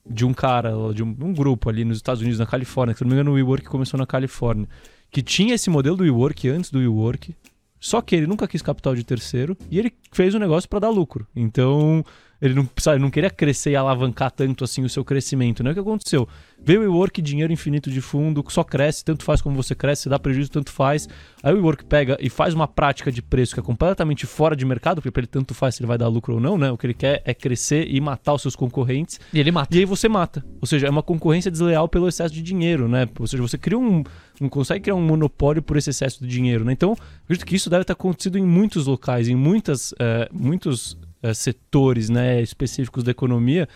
de um cara, de um, um grupo ali nos Estados Unidos, na Califórnia, que se não me engano o WeWork começou na Califórnia, que tinha esse modelo do WeWork antes do WeWork, só que ele nunca quis capital de terceiro e ele fez o negócio para dar lucro. Então, ele não, sabe, não queria crescer e alavancar tanto assim o seu crescimento, né? O que aconteceu? Veio o WeWork, dinheiro infinito de fundo, só cresce, tanto faz como você cresce, se dá prejuízo, tanto faz. Aí o WeWork pega e faz uma prática de preço que é completamente fora de mercado, porque para ele tanto faz se ele vai dar lucro ou não, né? O que ele quer é crescer e matar os seus concorrentes. E ele mata. E aí você mata. Ou seja, é uma concorrência desleal pelo excesso de dinheiro, né? Ou seja, você cria um, um consegue criar um monopólio por esse excesso de dinheiro, né? Então, acredito que isso deve ter acontecido em muitos locais, em muitas, eh, muitos setores, né, específicos da economia.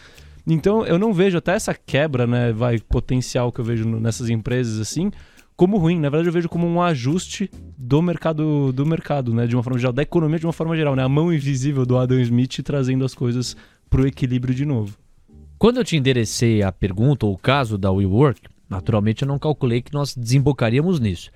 Então, eu não vejo até essa quebra, né, vai potencial que eu vejo nessas empresas assim, como ruim. Na verdade, eu vejo como um ajuste do mercado, do mercado, né, de uma forma geral, da economia de uma forma geral, né? A mão invisível do Adam Smith trazendo as coisas pro equilíbrio de novo. Quando eu te enderecei a pergunta ou o caso da WeWork, naturalmente eu não calculei que nós desembocaríamos nisso.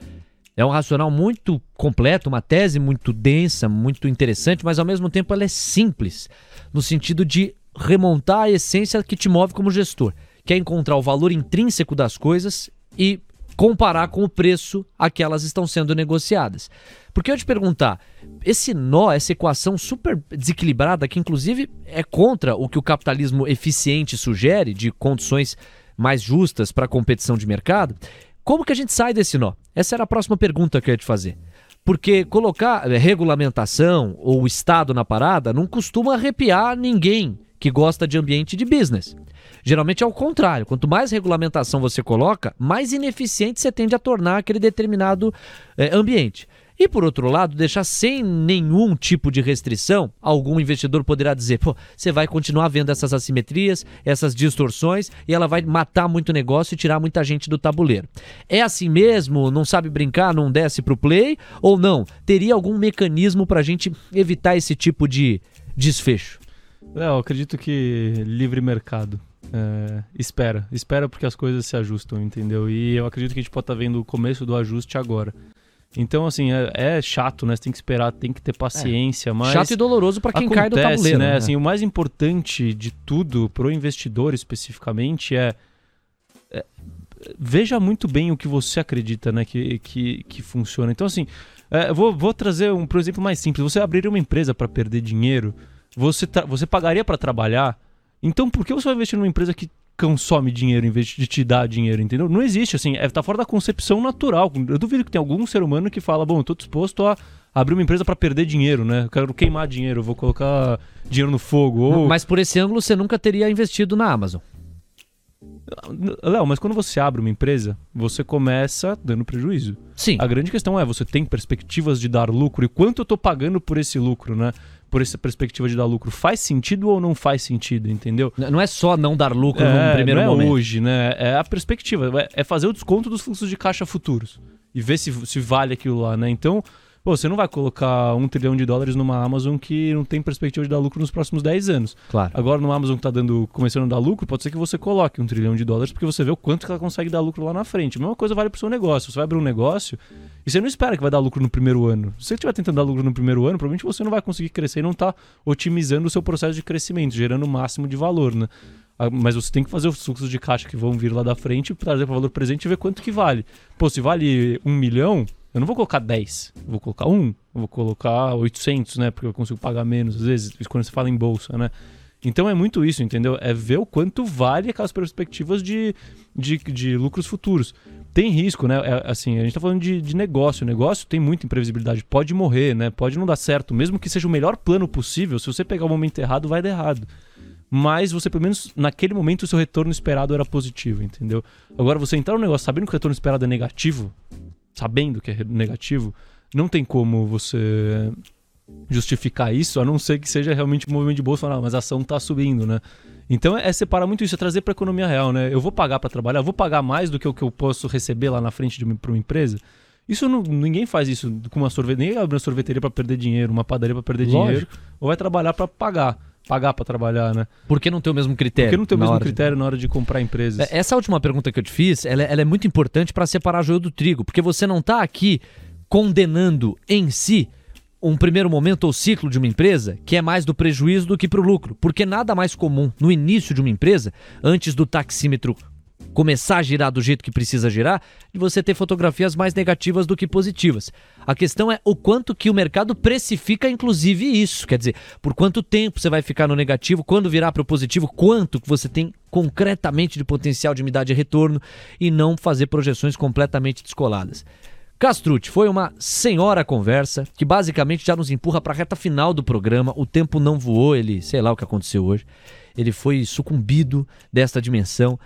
É um racional muito completo, uma tese muito densa, muito interessante, mas ao mesmo tempo ela é simples, no sentido de remontar a essência que te move como gestor, que é encontrar o valor intrínseco das coisas e comparar com o preço a que elas estão sendo negociadas. Porque eu te perguntar, esse nó, essa equação super desequilibrada, que inclusive é contra o que o capitalismo eficiente sugere, de condições mais justas para a competição de mercado, como que a gente sai desse nó? Essa era a próxima pergunta que eu ia te fazer. Porque colocar eh, regulamentação ou Estado na parada não costuma arrepiar ninguém que gosta de ambiente de business. Geralmente é o contrário. Quanto mais regulamentação você coloca, mais ineficiente você tende a tornar aquele determinado eh, ambiente. E por outro lado, deixar sem nenhum tipo de restrição, algum investidor poderá dizer: pô, você vai continuar vendo essas assimetrias, essas distorções, e ela vai matar muito negócio e tirar muita gente do tabuleiro. É assim mesmo? Não sabe brincar, não desce pro play? Ou não? Teria algum mecanismo para a gente evitar esse tipo de desfecho? Eu acredito que livre mercado. É, espera, espera porque as coisas se ajustam, entendeu? E eu acredito que a gente pode estar vendo o começo do ajuste agora. Então, assim, é, é chato, né? Você tem que esperar, tem que ter paciência, mas. Chato e doloroso para quem cai do acontece, tabuleiro. né? né? Assim, o mais importante de tudo para o investidor especificamente é, é, veja muito bem o que você acredita, né? Que, que, que funciona. Então, assim, é, vou, vou trazer um, por exemplo, mais simples. Você abriria uma empresa para perder dinheiro, você, você pagaria para trabalhar. Então, por que você vai investir numa empresa que consome dinheiro em vez de te dar dinheiro, entendeu? Não existe, assim, é, tá fora da concepção natural. Eu duvido que tenha algum ser humano que fala, bom, eu tô disposto a abrir uma empresa para perder dinheiro, né? Eu quero queimar dinheiro, eu vou colocar dinheiro no fogo. Ou... Mas por esse ângulo você nunca teria investido na Amazon. Léo, mas quando você abre uma empresa, você começa dando prejuízo. Sim. A grande questão é, você tem perspectivas de dar lucro e quanto eu tô pagando por esse lucro, né? Por essa perspectiva de dar lucro, faz sentido ou não faz sentido, entendeu? Não é só não dar lucro É, num primeiro não é momento. hoje, né? É a perspectiva, é- é fazer o desconto dos fluxos de caixa futuros e ver se, se vale aquilo lá, né? Então, pô, você não vai colocar um trilhão de dólares numa Amazon que não tem perspectiva de dar lucro nos próximos 10 anos. Claro. Agora, no Amazon que tá dando, começando a dar lucro, pode ser que você coloque um trilhão de dólares porque você vê o quanto que ela consegue dar lucro lá na frente. A mesma coisa vale pro seu negócio. Você vai abrir um negócio e você não espera que vai dar lucro no primeiro ano. Se você estiver tentando dar lucro no primeiro ano, provavelmente você não vai conseguir crescer e não tá otimizando o seu processo de crescimento, gerando o máximo de valor, né? Ah, Mas você tem que fazer os fluxos de caixa que vão vir lá da frente, trazer para o valor presente e ver quanto que vale. Pô, se vale um milhão, eu não vou colocar 10, eu vou colocar um, eu vou colocar 800, né? Porque eu consigo pagar menos, às vezes, quando você fala em bolsa, né? Então é muito isso, entendeu? É ver o quanto vale aquelas perspectivas de, de, de lucros futuros. tem risco, né? É, assim, a gente tá falando de, de negócio. O negócio tem muita imprevisibilidade. Pode morrer, né? Pode não dar certo. Mesmo que seja o melhor plano possível, se você pegar o momento errado, vai dar errado. Mas você, pelo menos, naquele momento, o seu retorno esperado era positivo, entendeu? Agora, você entrar no negócio sabendo que o retorno esperado é negativo, sabendo que é negativo, não tem como você justificar isso, a não ser que seja realmente um movimento de bolsa, falar, mas a ação tá subindo, né? Então é separar muito isso, é trazer para a economia real, né? Eu vou pagar para trabalhar, eu vou pagar mais do que o que eu posso receber lá na frente de uma, empresa. Isso não, ninguém faz isso com uma sorveteria, nem abre uma sorveteria para perder dinheiro, uma padaria para perder Lógico. dinheiro, ou vai trabalhar para pagar pagar para trabalhar, né? Por que não ter o mesmo critério? Por que não ter o mesmo critério de... na hora de comprar empresas? É, essa última pergunta que eu te fiz, ela, é, ela é muito importante para separar joio do trigo, porque você não está aqui condenando em si um primeiro momento ou ciclo de uma empresa que é mais do prejuízo do que para o lucro, porque nada mais comum no início de uma empresa, antes do taxímetro começar a girar do jeito que precisa girar, de você ter fotografias mais negativas do que positivas. A questão é o quanto que o mercado precifica inclusive isso, quer dizer, por quanto tempo você vai ficar no negativo, quando virar para o positivo, quanto que você tem concretamente de potencial de umidade de retorno e não fazer projeções completamente descoladas. Castrucci, foi uma senhora conversa que basicamente já nos empurra para a reta final do programa. O tempo não voou, ele, sei lá o que aconteceu hoje. Ele foi sucumbido desta dimensão.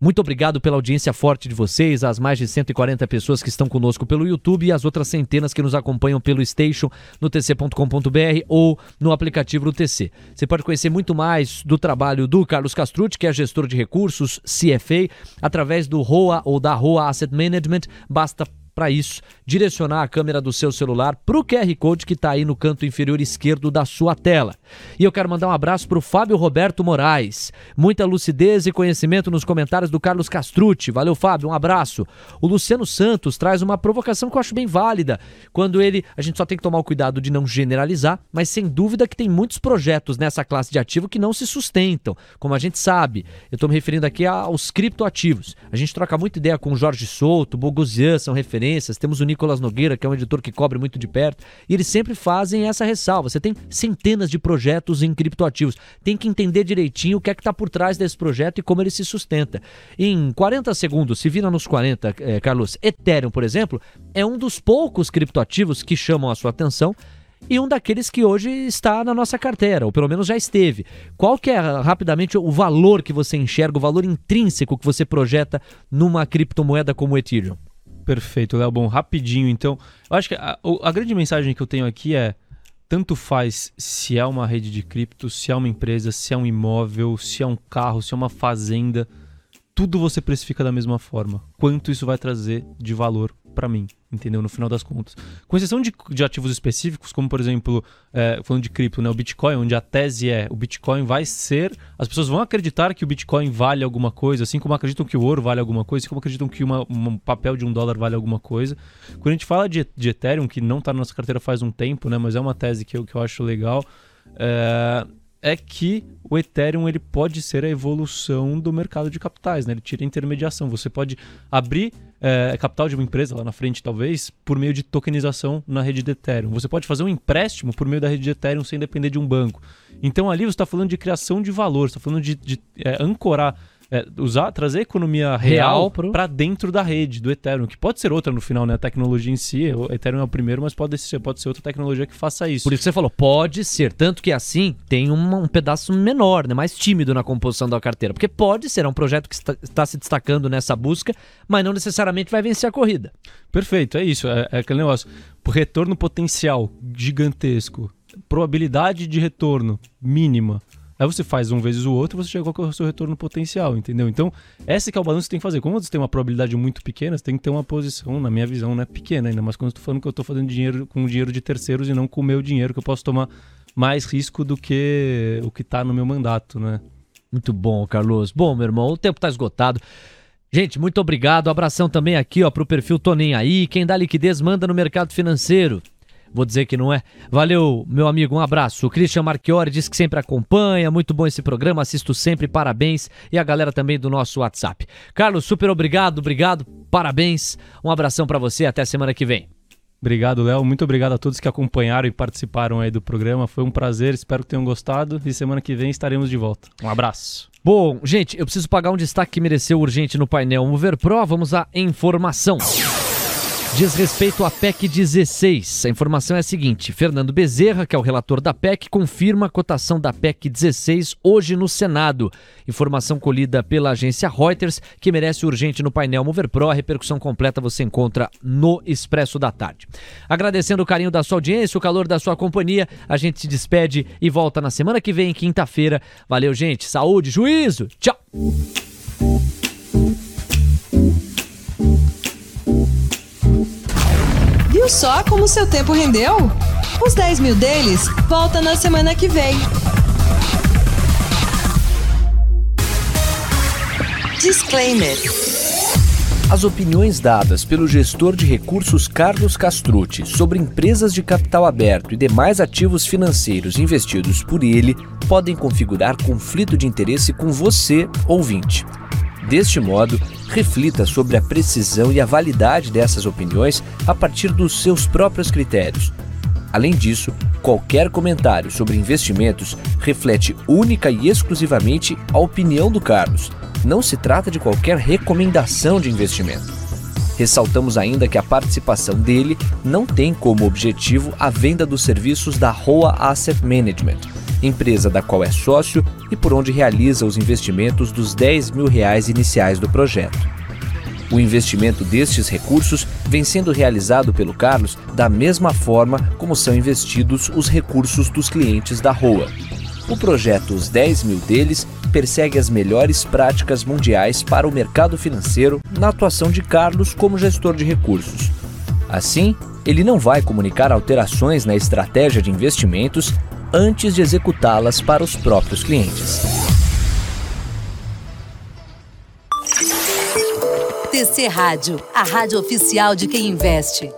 Muito obrigado pela audiência forte de vocês, as mais de 140 pessoas que estão conosco pelo YouTube e as outras centenas que nos acompanham pelo Station no tc.com.br ou no aplicativo do TC. Você pode conhecer muito mais do trabalho do Carlos Castrucci, que é gestor de recursos, CFA, através do ROA ou da ROA Asset Management. Basta para isso, direcionar a câmera do seu celular para o QR Code que está aí no canto inferior esquerdo da sua tela. E eu quero mandar um abraço para o Fábio Roberto Moraes. Muita lucidez e conhecimento nos comentários do Carlos Castrucci. Valeu, Fábio, um abraço. O Luciano Santos traz uma provocação que eu acho bem válida. Quando ele. A gente só tem que tomar o cuidado de não generalizar, mas sem dúvida que tem muitos projetos nessa classe de ativo que não se sustentam. Como a gente sabe, eu estou me referindo aqui aos criptoativos. A gente troca muita ideia com o Jorge Souto, Bogozian, são referências temos o Nicolas Nogueira, que é um editor que cobre muito de perto, e eles sempre fazem essa ressalva. Você tem centenas de projetos em criptoativos. Tem que entender direitinho o que é que está por trás desse projeto e como ele se sustenta. Em 40 segundos, se vira nos 40, eh, Carlos, Ethereum, por exemplo, é um dos poucos criptoativos que chamam a sua atenção e um daqueles que hoje está na nossa carteira, ou pelo menos já esteve. Qual que é rapidamente o valor que você enxerga, o valor intrínseco que você projeta numa criptomoeda como o Ethereum? Perfeito, Léo. Bom, rapidinho então. Eu acho que a, a grande mensagem que eu tenho aqui é: tanto faz se é uma rede de cripto, se é uma empresa, se é um imóvel, se é um carro, se é uma fazenda, tudo você precifica da mesma forma. Quanto isso vai trazer de valor para mim, entendeu? No final das contas. Com exceção de, de ativos específicos, como por exemplo, é, falando de cripto, né, o Bitcoin, onde a tese é o Bitcoin vai ser. As pessoas vão acreditar que o Bitcoin vale alguma coisa, assim como acreditam que o ouro vale alguma coisa, assim como acreditam que uma, um papel de um dólar vale alguma coisa. Quando a gente fala de, de Ethereum, que não está na nossa carteira faz um tempo, né, mas é uma tese que eu, que eu acho legal. É, é que o Ethereum ele pode ser a evolução do mercado de capitais, né? Ele tira a intermediação. Você pode abrir é, capital de uma empresa lá na frente, talvez, por meio de tokenização na rede de Ethereum. Você pode fazer um empréstimo por meio da rede de Ethereum sem depender de um banco. Então ali você está falando de criação de valor, está falando de, de é, ancorar é, usar, trazer a economia real, real para dentro da rede do Ethereum, que pode ser outra no final, né? A tecnologia em si, o Ethereum é o primeiro, mas pode ser, pode ser outra tecnologia que faça isso. Por isso que você falou, pode ser, tanto que assim tem um, um pedaço menor, né? mais tímido na composição da carteira, porque pode ser, é um projeto que está, está se destacando nessa busca, mas não necessariamente vai vencer a corrida. Perfeito, é isso, é, é aquele negócio. Retorno potencial gigantesco, probabilidade de retorno mínima Aí você faz um vezes o outro, você chega com o seu retorno potencial, entendeu? Então, esse que é o balanço que você tem que fazer. Como você tem uma probabilidade muito pequena, você tem que ter uma posição, na minha visão, né, pequena ainda, mas quando eu estou falando que eu estou fazendo dinheiro com dinheiro de terceiros e não com o meu dinheiro, que eu posso tomar mais risco do que o que está no meu mandato, né? Muito bom, Carlos. Bom, meu irmão, o tempo está esgotado. Gente, muito obrigado. Abração também aqui, ó, pro perfil Tonem aí. Quem dá liquidez manda no mercado financeiro. Vou dizer que não é. Valeu, meu amigo, um abraço. O Christian Marchiori diz que sempre acompanha, muito bom esse programa, assisto sempre, parabéns. E a galera também do nosso WhatsApp. Carlos, super obrigado, obrigado, parabéns. Um abração para você, até semana que vem. Obrigado, Léo. Muito obrigado a todos que acompanharam e participaram aí do programa. Foi um prazer, espero que tenham gostado e semana que vem estaremos de volta. Um abraço. Bom, gente, eu preciso pagar um destaque que mereceu urgente no painel Mover Pro. Vamos à informação diz respeito à PEC 16. A informação é a seguinte: Fernando Bezerra, que é o relator da PEC, confirma a cotação da PEC 16 hoje no Senado. Informação colhida pela agência Reuters, que merece urgente no painel Mover Pro. A repercussão completa você encontra no Expresso da Tarde. Agradecendo o carinho da sua audiência, o calor da sua companhia, a gente se despede e volta na semana que vem, quinta-feira. Valeu, gente. Saúde, juízo. Tchau. Só como seu tempo rendeu? Os 10 mil deles volta na semana que vem. Disclaimer. As opiniões dadas pelo gestor de recursos Carlos Castrucci sobre empresas de capital aberto e demais ativos financeiros investidos por ele podem configurar conflito de interesse com você, ouvinte. Deste modo, reflita sobre a precisão e a validade dessas opiniões a partir dos seus próprios critérios. Além disso, qualquer comentário sobre investimentos reflete única e exclusivamente a opinião do Carlos. Não se trata de qualquer recomendação de investimento. Ressaltamos ainda que a participação dele não tem como objetivo a venda dos serviços da Roa Asset Management empresa da qual é sócio e por onde realiza os investimentos dos 10 mil reais iniciais do projeto. O investimento destes recursos vem sendo realizado pelo Carlos da mesma forma como são investidos os recursos dos clientes da ROA. O projeto Os 10 mil deles persegue as melhores práticas mundiais para o mercado financeiro na atuação de Carlos como gestor de recursos. Assim, ele não vai comunicar alterações na estratégia de investimentos antes de executá-las para os próprios clientes. TC Rádio, a rádio oficial de quem investe.